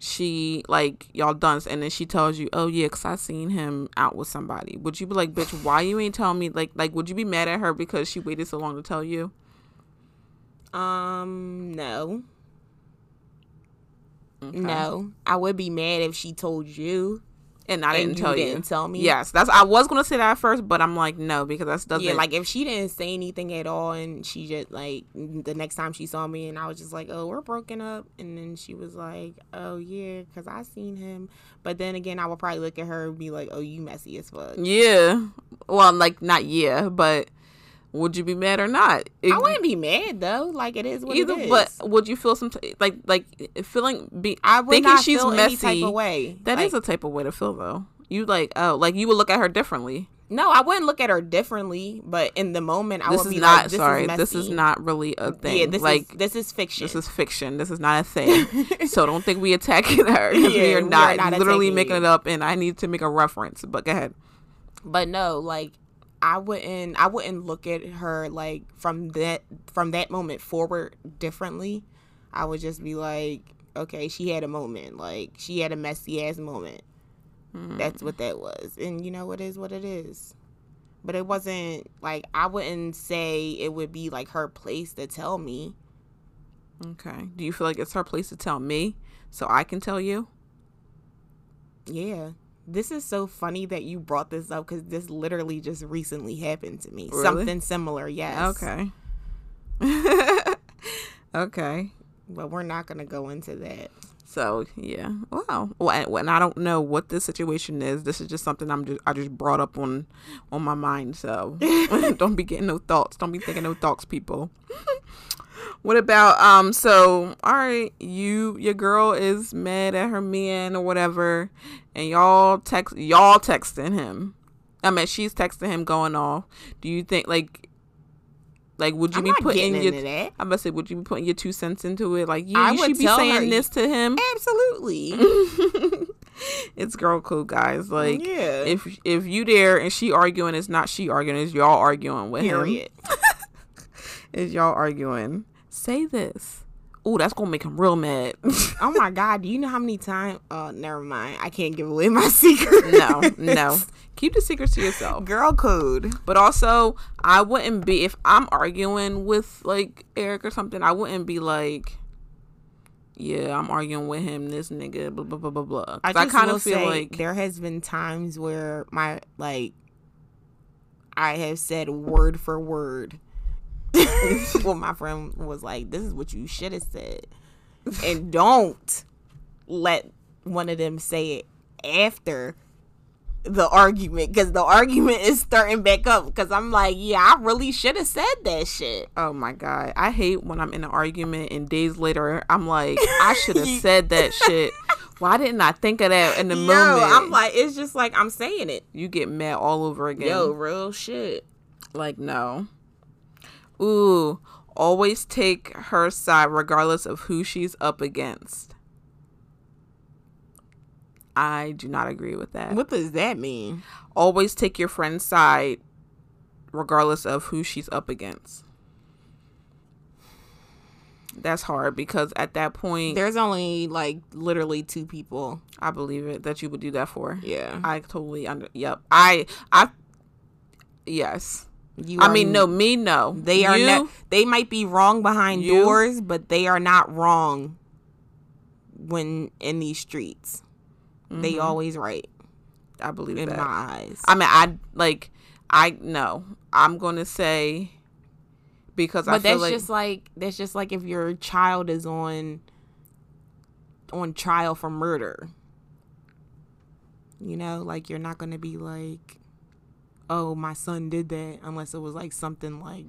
S1: she like y'all done, and then she tells you, "Oh yeah, cause I seen him out with somebody." Would you be like, "Bitch, why you ain't tell me?" Like, like would you be mad at her because she waited so long to tell you?
S2: Um, no,
S1: Okay.
S2: no. I would be mad if she told you.
S1: And I
S2: And
S1: didn't
S2: you
S1: tell you.
S2: didn't tell me?
S1: Yes, that's. I was gonna say that at first, but I'm like, no, because that's doesn't.
S2: yeah, like if she didn't say anything at all, and she just like the next time she saw me, and I was just like, "Oh, we're broken up," and then she was like, "Oh yeah, because I seen him," but then again, I would probably look at her and be like, "Oh, you messy as fuck."
S1: yeah. Well, like not yeah, but would you be mad or not? It-
S2: I wouldn't be mad though. Like it is what
S1: either,
S2: it is.
S1: but would you feel some t- like like feeling be
S2: I would
S1: thinking
S2: not
S1: she's messy?
S2: any type of way.
S1: That is
S2: Like,
S1: a type of way to feel though. You like oh like you would look at her differently.
S2: no. I wouldn't look at her differently, but in the moment, I
S1: this
S2: would be
S1: not
S2: like, "This
S1: sorry.
S2: is
S1: this is not really a thing.
S2: Yeah, this
S1: like
S2: is this is fiction.
S1: this is fiction. This is not a thing. so don't think we attacking her. 'cause we
S2: Yeah,
S1: are
S2: we are
S1: not,
S2: not
S1: literally making
S2: you.
S1: it up, and I need to make a reference. But go ahead.
S2: but no like i wouldn't i wouldn't look at her like from that from that moment forward differently. I would just be like okay she had a moment. Like she had a messy ass moment. That's what that was. And you know it is what it is. But it wasn't like i wouldn't say it would be like her place to tell me.
S1: Okay. Do you feel like it's her place to tell me so I can tell you?
S2: yeah this is so funny that you brought this up because this literally just recently happened to me
S1: Really?
S2: something similar yes
S1: Okay. okay.
S2: but we're not gonna go into that.
S1: So yeah, wow. Well, and, and I don't know what this situation is. This is just something I'm just I just brought up on on my mind. So don't be getting no thoughts. Don't be thinking no thoughts, people. What about um? So all right, you your girl is mad at her man or whatever, and y'all text y'all texting him. I mean, she's texting him going off. Do you think like like, would you
S2: I'm
S1: be putting your?
S2: that.
S1: I'm about to say, would you be putting your two cents into it? Like, you,
S2: I
S1: you should be saying
S2: her-
S1: this to him.
S2: Absolutely.
S1: it's girl code, guys. Like,
S2: yeah.
S1: if if you there and she arguing, it's not she arguing, it's y'all arguing with him. is y'all arguing. Say this. Oh, that's gonna make him real mad.
S2: oh my god, do you know how many times? Oh, uh, never mind. I can't give away my secret.
S1: no, no. Keep the secrets to yourself.
S2: Girl code.
S1: But also, I wouldn't be if I'm arguing with like Eric or something. I wouldn't be like, yeah, I'm arguing with him. This nigga, blah blah blah blah blah.
S2: I,
S1: I, kind of feel like
S2: there has been times where my like I have said word for word what my friend was like, this is what you should have said. And don't let one of them say it after the argument because the argument is starting back up because I'm like, yeah, I really should have said that shit.
S1: oh my god, I hate when I'm in an argument and days later I'm like, I should have said that shit. Why didn't I think of that in the
S2: Yo,
S1: moment?
S2: I'm like, it's just like I'm saying it.
S1: you get mad all over again.
S2: Yo, real shit.
S1: Like, no. Ooh, always take her side regardless of who she's up against. I do not agree with that.
S2: What does that mean?
S1: Always take your friend's side regardless of who she's up against. That's hard because at that point,
S2: There's only like literally two people.
S1: I believe it that you would do that for.
S2: Yeah.
S1: I totally under. Yep. I. I. Yes.
S2: You
S1: I mean, no. Me, no.
S2: They are not they might be wrong behind
S1: You?
S2: doors, but they are not wrong when in these streets. They
S1: Mhm.
S2: always right
S1: I believe
S2: in
S1: that.
S2: my eyes.
S1: I mean, I like, I no. I'm gonna say because I
S2: but
S1: feel
S2: that's
S1: like
S2: just like that's just like if your child is on on trial for murder. You know, like you're not gonna be like, oh, my son did that, unless it was like something like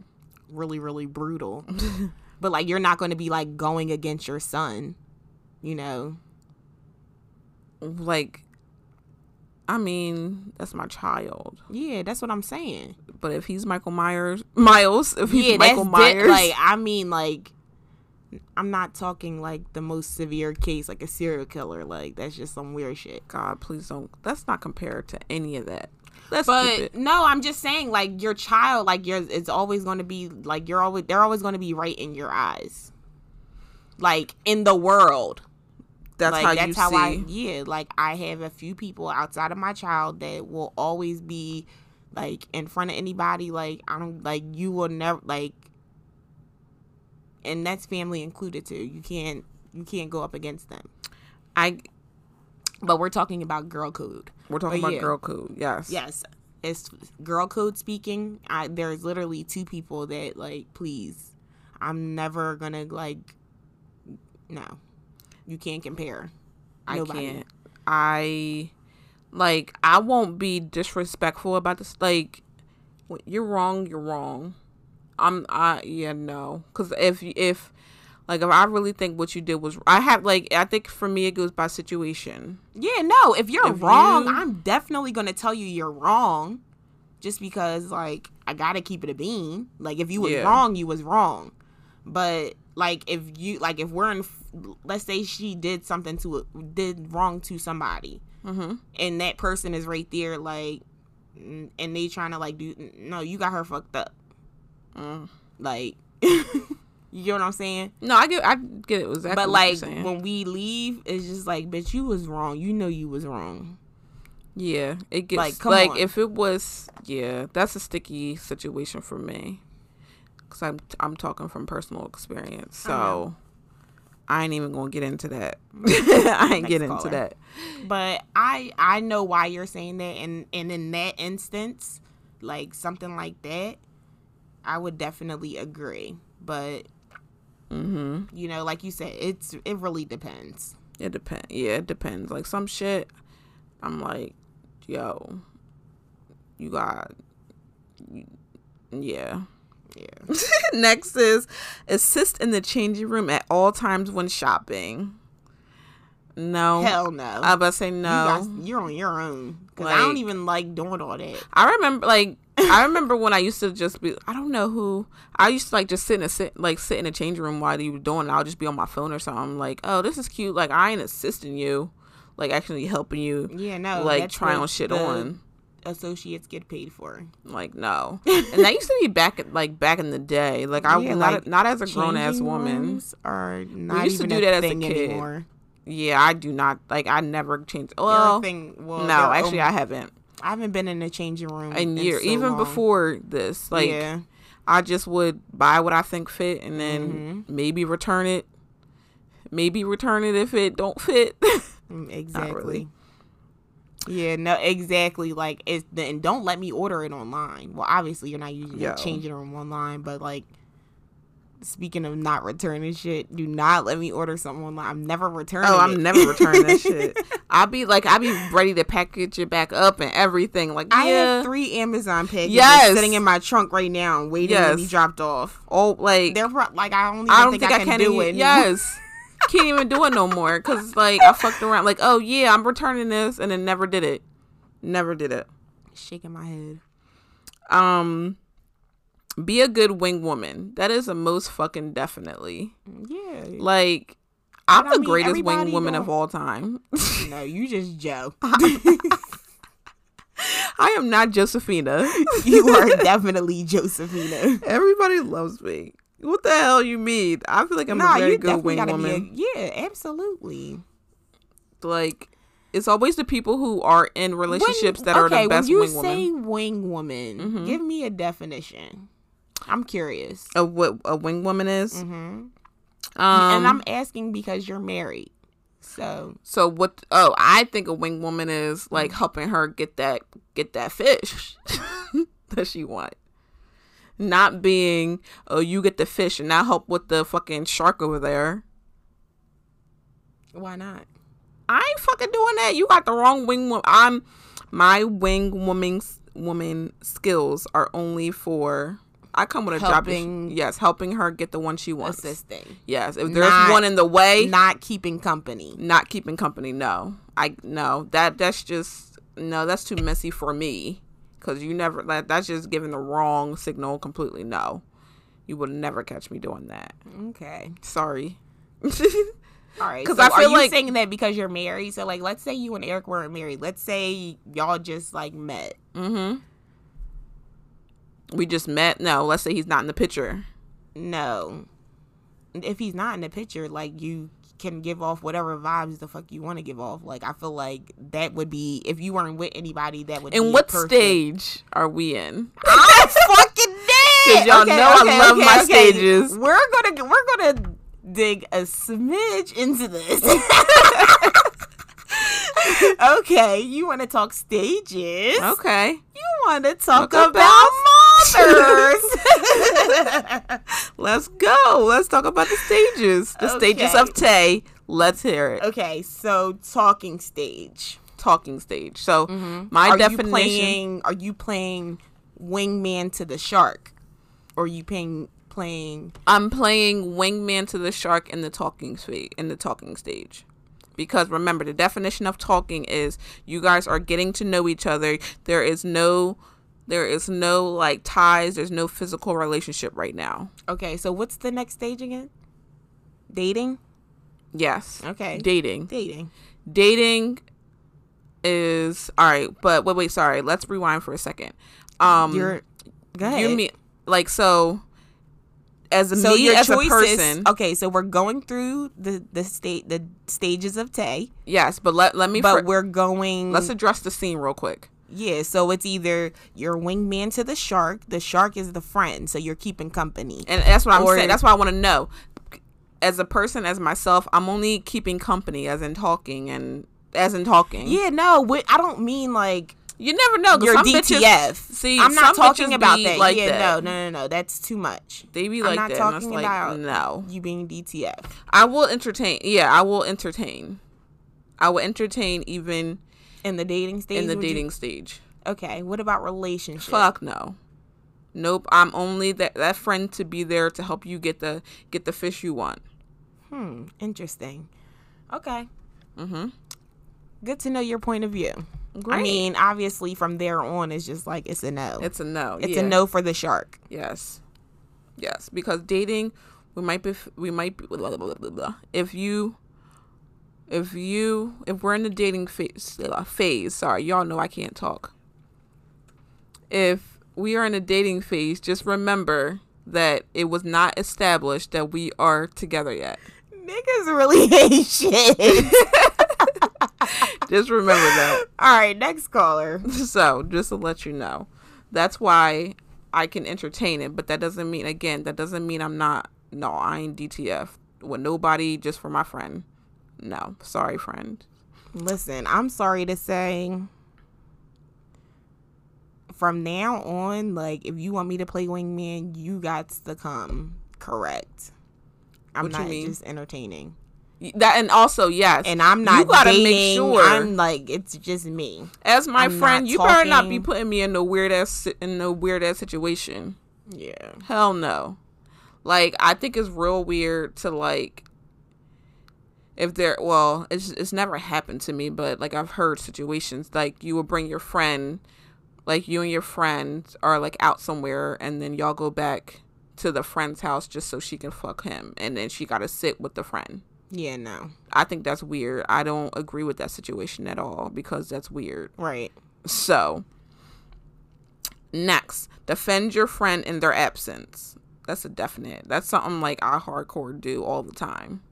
S2: really, really brutal. but like you're not gonna be like going against your son. You know,
S1: like, I mean, that's my child.
S2: yeah, that's what I'm saying.
S1: But if he's Michael Myers, Miles, if he's
S2: yeah,
S1: Michael
S2: that's di-
S1: Myers,
S2: like I mean, like I'm not talking like the most severe case, like a serial killer. Like that's just some weird shit.
S1: God, please don't. Let's not compared to any of that. Let's
S2: But no, I'm just saying, like your child, like yours, it's always going to be like you're always they're always going to be right in your eyes, like in the world.
S1: That's
S2: like
S1: how
S2: that's
S1: you
S2: how
S1: see.
S2: I yeah. Like I have a few people outside of my child that will always be like in front of anybody. Like I don't like you will never like, and that's family included too. You can't you can't go up against them.
S1: I
S2: But we're talking about girl code.
S1: We're talking
S2: But
S1: about
S2: yeah.
S1: girl code. Yes.
S2: Yes. It's girl code speaking. I there's literally two people that like please. I'm never gonna like no. You can't compare.
S1: I
S2: Nobody.
S1: can't. I like. I won't be disrespectful about this. Like, you're wrong. You're wrong. I'm. I yeah no. Because if if like if I really think what you did was, I have like I think for me it goes by situation.
S2: Yeah, no, if you're
S1: If
S2: wrong,
S1: you-
S2: I'm definitely gonna tell you you're wrong. Just because like I gotta keep it a bean. Like if you was
S1: Yeah.
S2: wrong, you was wrong. But like if you like if we're in let's say she did something to did wrong to somebody
S1: Mm-hmm.
S2: and that person is right there like and they trying to like do no you got her fucked up
S1: Mm.
S2: like you get what i'm saying
S1: No, I get. I get it exactly.
S2: but like when we leave it's just like bitch you was wrong you know you was wrong
S1: Yeah, it gets
S2: Like,
S1: like,
S2: on.
S1: if it was yeah, that's a sticky situation for me. Cuz I'm I'm talking from personal experience. So I ain't even going to get into that. I ain't
S2: Next
S1: get into
S2: caller.
S1: that.
S2: but i i know why you're saying that and and in that instance like something like that i would definitely agree but
S1: Mhm.
S2: you know like you said it's it really depends
S1: It depends. Yeah, it depends. Like some shit, I'm like, yo, you got, yeah.
S2: Yeah.
S1: Next is assist in the changing room at all times when shopping. No.
S2: Hell no.
S1: I about to say
S2: You
S1: no.
S2: guys, you're on your own. Cause I don't even like doing all that.
S1: I remember like I remember when I used to just be I don't know who I used to like just sit in a sit like sit in a change room while you were doing it. I'll just be on my phone or something like, oh this is cute. Like I ain't assisting you. Like actually helping you
S2: Yeah, no.
S1: like try on shit on.
S2: Associates get paid for.
S1: Like no. and that used to be back like back in the day. Like I
S2: Yeah,
S1: not
S2: like,
S1: not as a grown ass woman.
S2: are not
S1: used to do that as a kid.
S2: anymore.
S1: Yeah, I do not like I never changed
S2: They're
S1: well
S2: thing. Well,
S1: no, actually I haven't.
S2: I haven't been in a changing room
S1: In
S2: in
S1: year
S2: so
S1: even
S2: long.
S1: before this. Like
S2: yeah,
S1: I just would buy what I think fit and then
S2: Mm-hmm.
S1: maybe return it. Maybe return it if it don't fit.
S2: Mm, exactly.
S1: really.
S2: Yeah, no, exactly. Like, it's and don't let me order it online. Well, obviously you're not using
S1: Yo.
S2: changing room online, but like, speaking of not returning shit, do not let me order something online. I'm never returning.
S1: oh. I'm never returning that shit. I'll be like I'll be ready to package it back up and everything. Like
S2: I
S1: yeah.
S2: have three Amazon packages
S1: Yes.
S2: sitting in my trunk right now, waiting to be dropped off.
S1: oh like
S2: They're pro- like I don't even
S1: I don't
S2: think,
S1: think,
S2: I, can, do
S1: even-
S2: it.
S1: Yes. Can't even do it no more because like I fucked around. Like oh yeah, I'm returning this and then never did it. Never did it.
S2: shaking my head.
S1: Um, be a good wing woman. That is the most fucking definitely.
S2: Yeah,
S1: Like, I'm the
S2: mean,
S1: greatest wing woman
S2: don't-
S1: of all time.
S2: no, you just Joe.
S1: I am not Josephina.
S2: you are definitely Josephina.
S1: Everybody loves me. What the hell you mean? I feel like I'm
S2: nah,
S1: a very good wing woman.
S2: a yeah, absolutely.
S1: like, it's always the people who are in relationships
S2: When-
S1: that are
S2: okay,
S1: the best
S2: when you
S1: wing
S2: say
S1: woman.
S2: wing woman,
S1: Mhm.
S2: give me a definition. I'm curious.
S1: Of what a wing woman is.
S2: hmm
S1: Um,
S2: and I'm asking because you're married. So
S1: So what? Oh, I think a wing woman is like helping her get that get that fish that she want. Not being oh you get the fish and I help with the fucking shark over there.
S2: why not?
S1: I ain't fucking doing that. You got the wrong wing woman. I'm my wing woman woman skills are only for. I come with a
S2: Helping-
S1: job. Yes, helping her get the one she wants.
S2: Assisting,
S1: Yes, if there's
S2: Not-
S1: one in the way,
S2: not keeping company.
S1: not keeping company no i no that that's just no that's too messy for me because you never that that's just giving the wrong signal completely no you would never catch me doing that
S2: Okay.
S1: sorry
S2: All right.
S1: 'Cause
S2: so
S1: I
S2: are
S1: feel
S2: you
S1: like-
S2: saying that because you're married? So like, let's say you and Eric weren't married. Let's say y'all just like met.
S1: mm-hmm we just met no let's say he's not in the picture
S2: No. If he's not in the picture, like you can give off whatever vibes the fuck you want to give off. Like I feel like that would be if you weren't with anybody, that would. be
S1: and what stage are we in
S2: I'm fucking dead.
S1: 'Cause y'all know I love my stages.
S2: We're gonna we're gonna dig a smidge into this. okay, you want to talk stages?
S1: okay
S2: You want to talk,
S1: Talk
S2: about,
S1: let's go let's talk about the stages the stages of tay let's hear it
S2: okay, so talking stage.
S1: talking stage. So my
S2: Mm-hmm. are
S1: definition.
S2: You playing, are you playing wingman to the shark, or are you playing playing?
S1: I'm playing wingman to the shark in the talking stage. In the talking stage, because remember the definition of talking is you guys are getting to know each other. There is no, there is no like ties. There's no physical relationship right now.
S2: Okay, so what's the next stage again? Dating.
S1: Yes.
S2: Okay.
S1: Dating.
S2: Dating.
S1: Dating is all right, but wait, wait, sorry. Let's rewind for a second. Um,
S2: You're. Go ahead.
S1: you mean like so? As a
S2: so
S1: me
S2: your
S1: as a person,
S2: Okay, so we're going through the the state the stages of Tay,
S1: yes, but let let me.
S2: but
S1: fr-
S2: we're going.
S1: let's address the scene real quick.
S2: Yeah, so it's either your wingman to the shark. The shark is the friend, so you're keeping company.
S1: And that's what I'm
S2: Or-
S1: saying. That's what I want to know. As a person, as myself, I'm only keeping company, as in talking and as in talking.
S2: Yeah, no, I don't mean like
S1: You never know.
S2: your
S1: some
S2: DTF.
S1: Bitches, see,
S2: I'm not talking about that.
S1: Like
S2: yeah,
S1: that.
S2: no, no, no, no. That's too much.
S1: They be like I'm
S2: not
S1: that.
S2: talking
S1: like,
S2: about
S1: no.
S2: you being DTF.
S1: I will entertain. Yeah, I will entertain. I will entertain even
S2: In the dating stage.
S1: in the
S2: would you-
S1: dating stage.
S2: okay. What about relationship?
S1: Fuck no. Nope. I'm only that that friend to be there to help you get the get the fish you want.
S2: Hmm. Interesting. Okay.
S1: Mm-hmm.
S2: Good to know your point of view. I mean, obviously, from there on, it's just like it's a no.
S1: It's a no.
S2: It's
S1: yeah.
S2: a no for the shark.
S1: Yes. Yes, because dating, we might be, we might be, blah, blah, blah, blah, blah. if you, if you, if we're in the dating phase, uh, phase, sorry, y'all know I can't talk. If we are in a dating phase, just remember that it was not established that we are together yet.
S2: Niggas really hate shit.
S1: Just remember that.
S2: All right, next caller.
S1: So, just to let you know, that's why I can entertain it, but that doesn't mean again, that doesn't mean I'm not no, I ain't DTF with nobody just for my friend. No, sorry friend.
S2: Listen, I'm sorry to say. From now on, like, if you want me to play wingman, you got to come correct. I'm
S1: What
S2: not just entertaining,
S1: That and also yes,
S2: and I'm not.
S1: You gotta
S2: dating,
S1: make sure.
S2: I'm like it's just me.
S1: as my
S2: I'm
S1: friend, you better not be putting me in no weird ass in no weird ass situation.
S2: Yeah.
S1: Hell no. Like I think it's real weird to like if there well, it's it's never happened to me, but like I've heard situations like you will bring your friend like you and your friend are like out somewhere and then y'all go back to the friend's house just so she can fuck him and then she got to sit with the friend.
S2: Yeah. No.
S1: I think that's weird. I don't agree with that situation at all because that's weird.
S2: Right.
S1: So, next, defend your friend in their absence. That's a definite. That's something like I hardcore do all the time.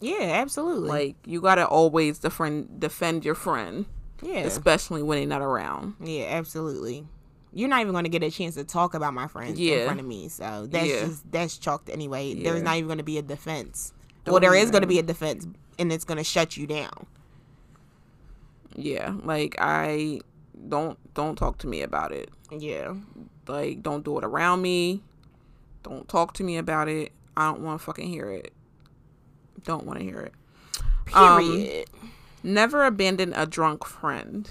S2: Yeah. Absolutely.
S1: Like you gotta always defend defend your friend,
S2: yeah.
S1: especially when they're not around.
S2: Yeah, absolutely. You're not even going to get a chance to talk about my friends in front of me, so that's
S1: Yeah.
S2: just that's chalked anyway.
S1: Yeah.
S2: There's not even going to be a defense.
S1: Don't
S2: well, there is going to be a defense, and it's going to shut you down.
S1: Yeah, like I don't don't talk to me about it.
S2: Yeah,
S1: Like don't do it around me. Don't talk to me about it. I don't want to fucking hear it. Don't want to hear it. Um,
S2: period.
S1: Never abandon a drunk friend.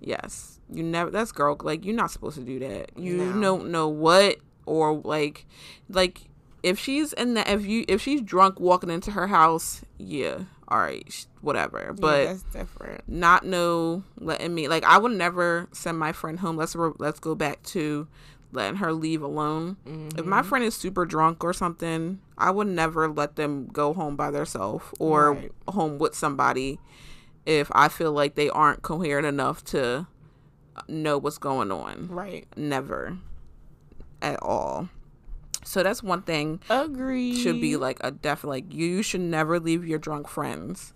S1: Yes. You never that's girl like you're not supposed to do that. You
S2: No.
S1: don't know what or like like if she's in the if you if she's drunk walking into her house, yeah, all right, whatever.
S2: Yeah,
S1: But
S2: that's different.
S1: not no letting me like I would never send my friend home. Let's re- let's go back to letting her leave alone. If my mm-hmm. friend is super drunk or something, I would never let them go home by themselves or
S2: Right.
S1: home with somebody if I feel like they aren't coherent enough to know what's going on.
S2: Right.
S1: Never at all. So that's one thing
S2: Agree.
S1: should be like a def like you should never leave your drunk friends.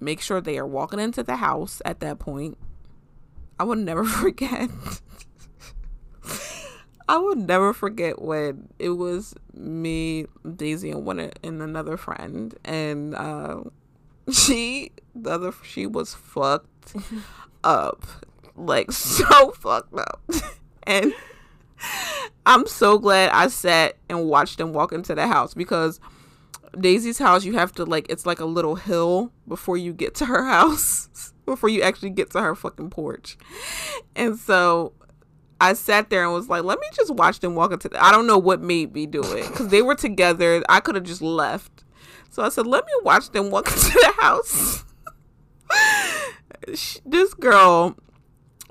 S1: Make sure they are walking into the house at that point. I would never forget. I would never forget when it was me, Daisy, and one and another friend, and uh, she the other she was fucked up, like so fucked up, and I'm so glad I sat and watched them walk into the house because Daisy's house, you have to like, it's like a little hill before you get to her house, before you actually get to her fucking porch. And so I sat there and was like, let me just watch them walk into the, I don't know what made me do it because they were together. I could have just left. So I said, let me watch them walk into the house. This girl,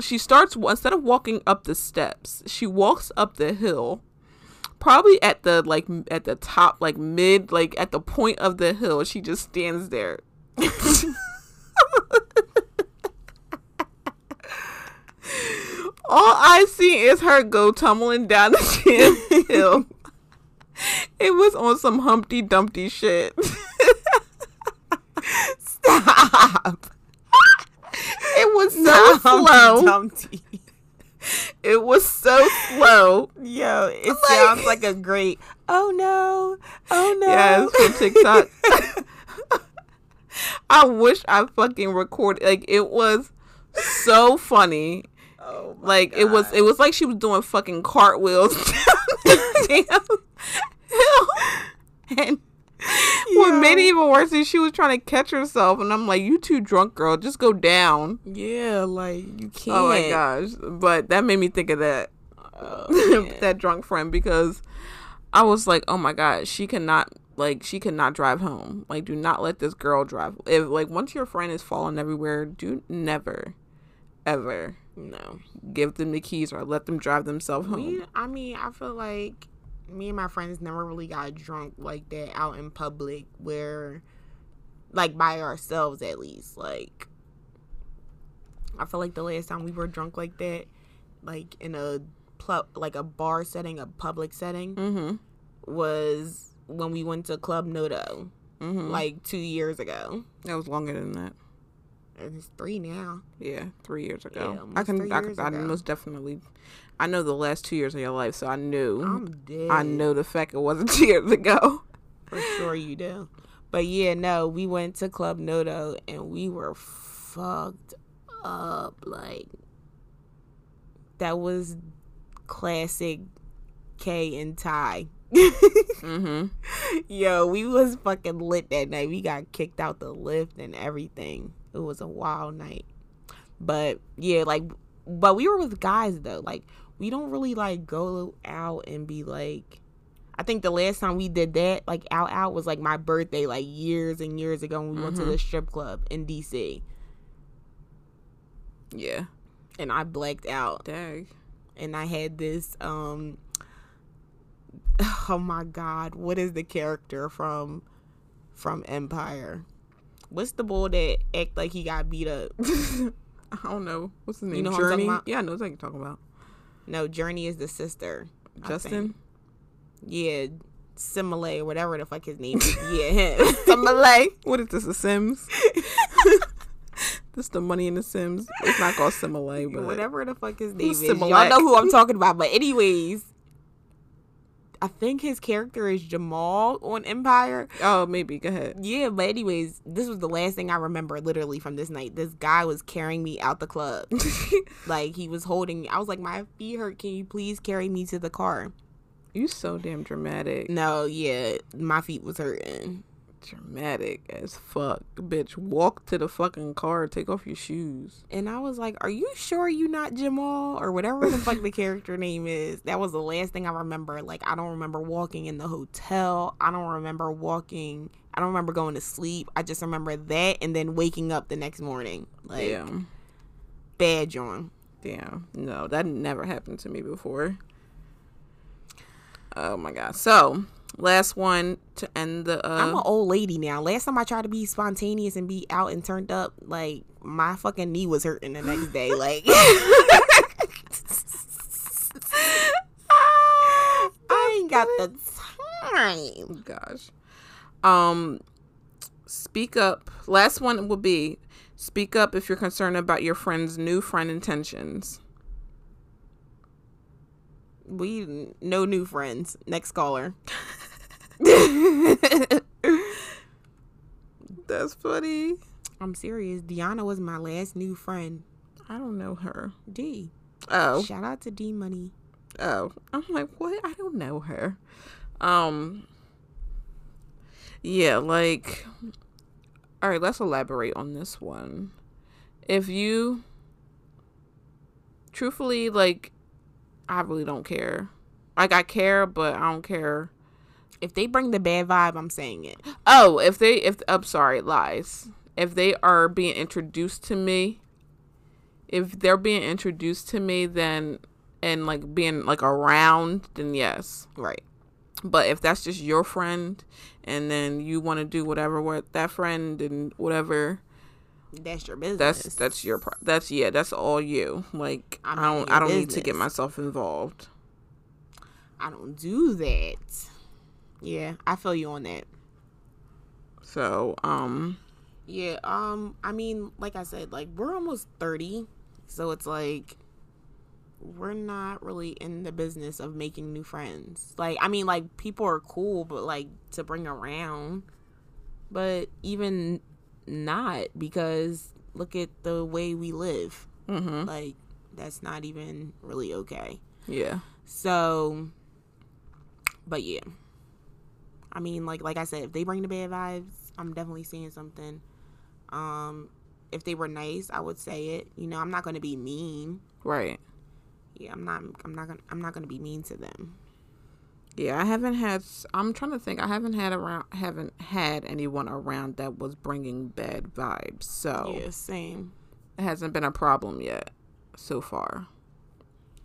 S1: she starts instead of walking up the steps, she walks up the hill. Probably at the like at the top, like mid, like at the point of the hill, she just stands there. All I see is her go tumbling down the damn hill. It was on some Humpty Dumpty shit.
S2: Stop.
S1: It was so slow.
S2: Dumpty.
S1: It was so slow.
S2: Yo, it
S1: Like-
S2: sounds like a great. Oh no! Oh no!
S1: Yes, from TikTok. I wish I fucking recorded. Like it was so funny.
S2: Oh
S1: Like it was. It was like she was doing fucking cartwheels down the damn hill. And what made it even horsey. She was trying to catch herself, and I'm like, "You too drunk, girl. Just go down."
S2: Yeah, like you can't.
S1: Oh my gosh! But that made me think of that
S2: Oh,
S1: that drunk friend because I was like, "Oh my god, she cannot like she cannot drive home. Like, do not let this girl drive. If like once your friend is falling everywhere, do never, ever
S2: no.
S1: give them the keys or let them drive themselves home.
S2: We, I mean, I feel like me and my friends never really got drunk like that out in public, where, like, by ourselves at least. Like, I feel like the last time we were drunk like that, like in a pl- like a bar setting, a public setting,
S1: Mm-hmm.
S2: was when we went to Club Noto,
S1: Mm-hmm.
S2: like two years ago.
S1: that was longer than that.
S2: And it's three now.
S1: Yeah, three years ago.
S2: Yeah,
S1: I can, I, can I most definitely. I know the last two years of your life, so I knew.
S2: I'm dead.
S1: I know the fact it wasn't two years ago.
S2: For sure you do. But yeah, no, we went to Club Noto and we were fucked up. Like that was classic K and Ty.
S1: Mm-hmm.
S2: Yo, we was fucking lit that night. We got kicked out the lift and everything. It was a wild night. But yeah, like but we were with guys though. Like we don't really like go out and be like I think the last time we did that, like out out was like my birthday, like years and years ago when we went to
S1: Mhm.
S2: the strip club in DC.
S1: Yeah.
S2: And I blacked out.
S1: Dang.
S2: and I had this um oh my god, what is the character from from Empire? What's the boy that act like he got beat up?
S1: I don't know. What's his name?
S2: You know who I'm talking
S1: Journey? Yeah, I know what you're talking about.
S2: No, Journey is the sister.
S1: Justin?
S2: Yeah, Simile or whatever the fuck his name is. Yeah, him. Simile.
S1: What is this, The Sims? this the money in The Sims. It's not called Simile, but
S2: Whatever the fuck his name is. Y'all know who I'm talking about. But anyways, I think his character is Jamal on Empire.
S1: Oh, maybe. Go ahead.
S2: Yeah, but anyways, this was the last thing I remember literally from this night. This guy was carrying me out the club. like he was holding me. I was like, My feet hurt. Can you please carry me to the car?
S1: you so damn dramatic.
S2: No, yeah, my feet was hurting.
S1: Dramatic as fuck. Bitch, walk to the fucking car. Take off your shoes.
S2: And I was like, Are you sure you not Jamal? Or whatever the fuck the character name is. That was the last thing I remember. Like I don't remember walking in the hotel. I don't remember walking I don't remember going to sleep. I just remember that and then waking up the next morning. Like
S1: Damn.
S2: bad John.
S1: Damn. No, that never happened to me before. Oh my god. So, last one to end the
S2: I'm
S1: uh
S2: an old lady now. Last time I tried to be spontaneous and be out and turned up, like my fucking knee was hurting the next day. Like I ain't got the time.
S1: gosh. Um speak up. Last one will be speak up if you're concerned about your friend's new friend intentions.
S2: We no new friends. Next caller.
S1: That's funny.
S2: I'm serious. Deanna was my last new friend.
S1: I don't know her.
S2: D.
S1: Oh.
S2: Shout out to D Money.
S1: Oh, I'm like, what? I don't know her. Um, yeah, like, all right, let's elaborate on this one. If you, truthfully, like, I really don't care. Like, I care, but I don't care.
S2: If they bring the bad vibe, I'm saying it.
S1: Oh, if they, if, I'm sorry, lies. If they are being introduced to me, if they're being introduced to me, then, and like being like around, then yes.
S2: Right.
S1: But if that's just your friend and then you want to do whatever with that friend and whatever,
S2: That's your business.
S1: that's that's your pro- that's yeah, that's all you. Like
S2: I'm
S1: I don't I don't need to get myself involved.
S2: I don't do that. Yeah, I feel you on that.
S1: So, um
S2: Yeah, um, I mean, like I said, like we're almost thirty, so it's like we're not really in the business of making new friends. Like, I mean, like people are cool, but like to bring around, but even not because look at the way we live.
S1: mhm.
S2: Like, that's not even really okay.
S1: Yeah.
S2: So, but yeah, I mean, like like I said, if they bring the bad vibes, I'm definitely seeing something. Um, if they were nice, I would say it. You know, I'm not going to be mean.
S1: Right.
S2: Yeah, I'm not. I'm not gonna. I'm not gonna be mean to them.
S1: Yeah, I haven't had. I'm trying to think. I haven't had around. Haven't had anyone around that was bringing bad vibes. So
S2: Yeah, same.
S1: it hasn't been a problem yet, so far.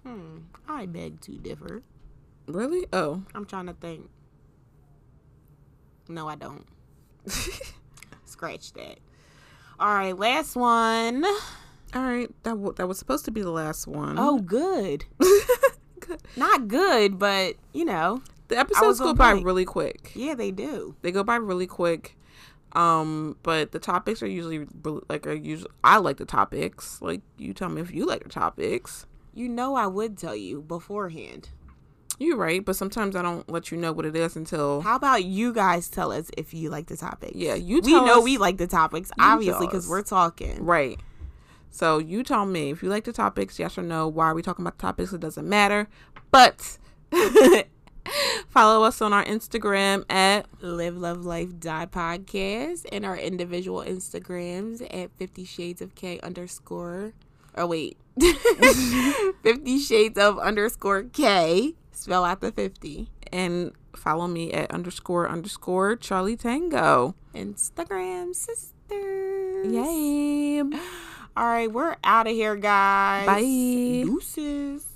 S2: Hmm. I beg to differ.
S1: Really? Oh,
S2: I'm trying to think. No, I don't. Scratch that. All right, last one.
S1: all right. That w- that was supposed to be the last one.
S2: Oh, good.
S1: Good.
S2: Not good, but you know,
S1: the episodes go by really quick.
S2: yeah, they do.
S1: They go by really quick. Um, but the topics are usually like are usually. I like the topics. Like you tell me if you like the topics.
S2: You know, I would tell you beforehand.
S1: You're right, but sometimes I don't let you know what it is until.
S2: How about you guys tell us if you like the topics?
S1: Yeah, you
S2: we know
S1: us-
S2: we like the topics, obviously, because we're talking.
S1: Right. So you tell me if you like the topics, yes or no. Why are we talking about the topics? It doesn't matter. But follow us on our Instagram at
S2: Live Love Life Die podcast and our individual Instagrams at Fifty Shades of K underscore. Oh wait, Fifty Shades of underscore K. Spell out the fifty.
S1: and follow me at underscore underscore Charlie Tango.
S2: Instagram sisters.
S1: Yay.
S2: All right, we're out of here, guys.
S1: Bye.
S2: Deuces.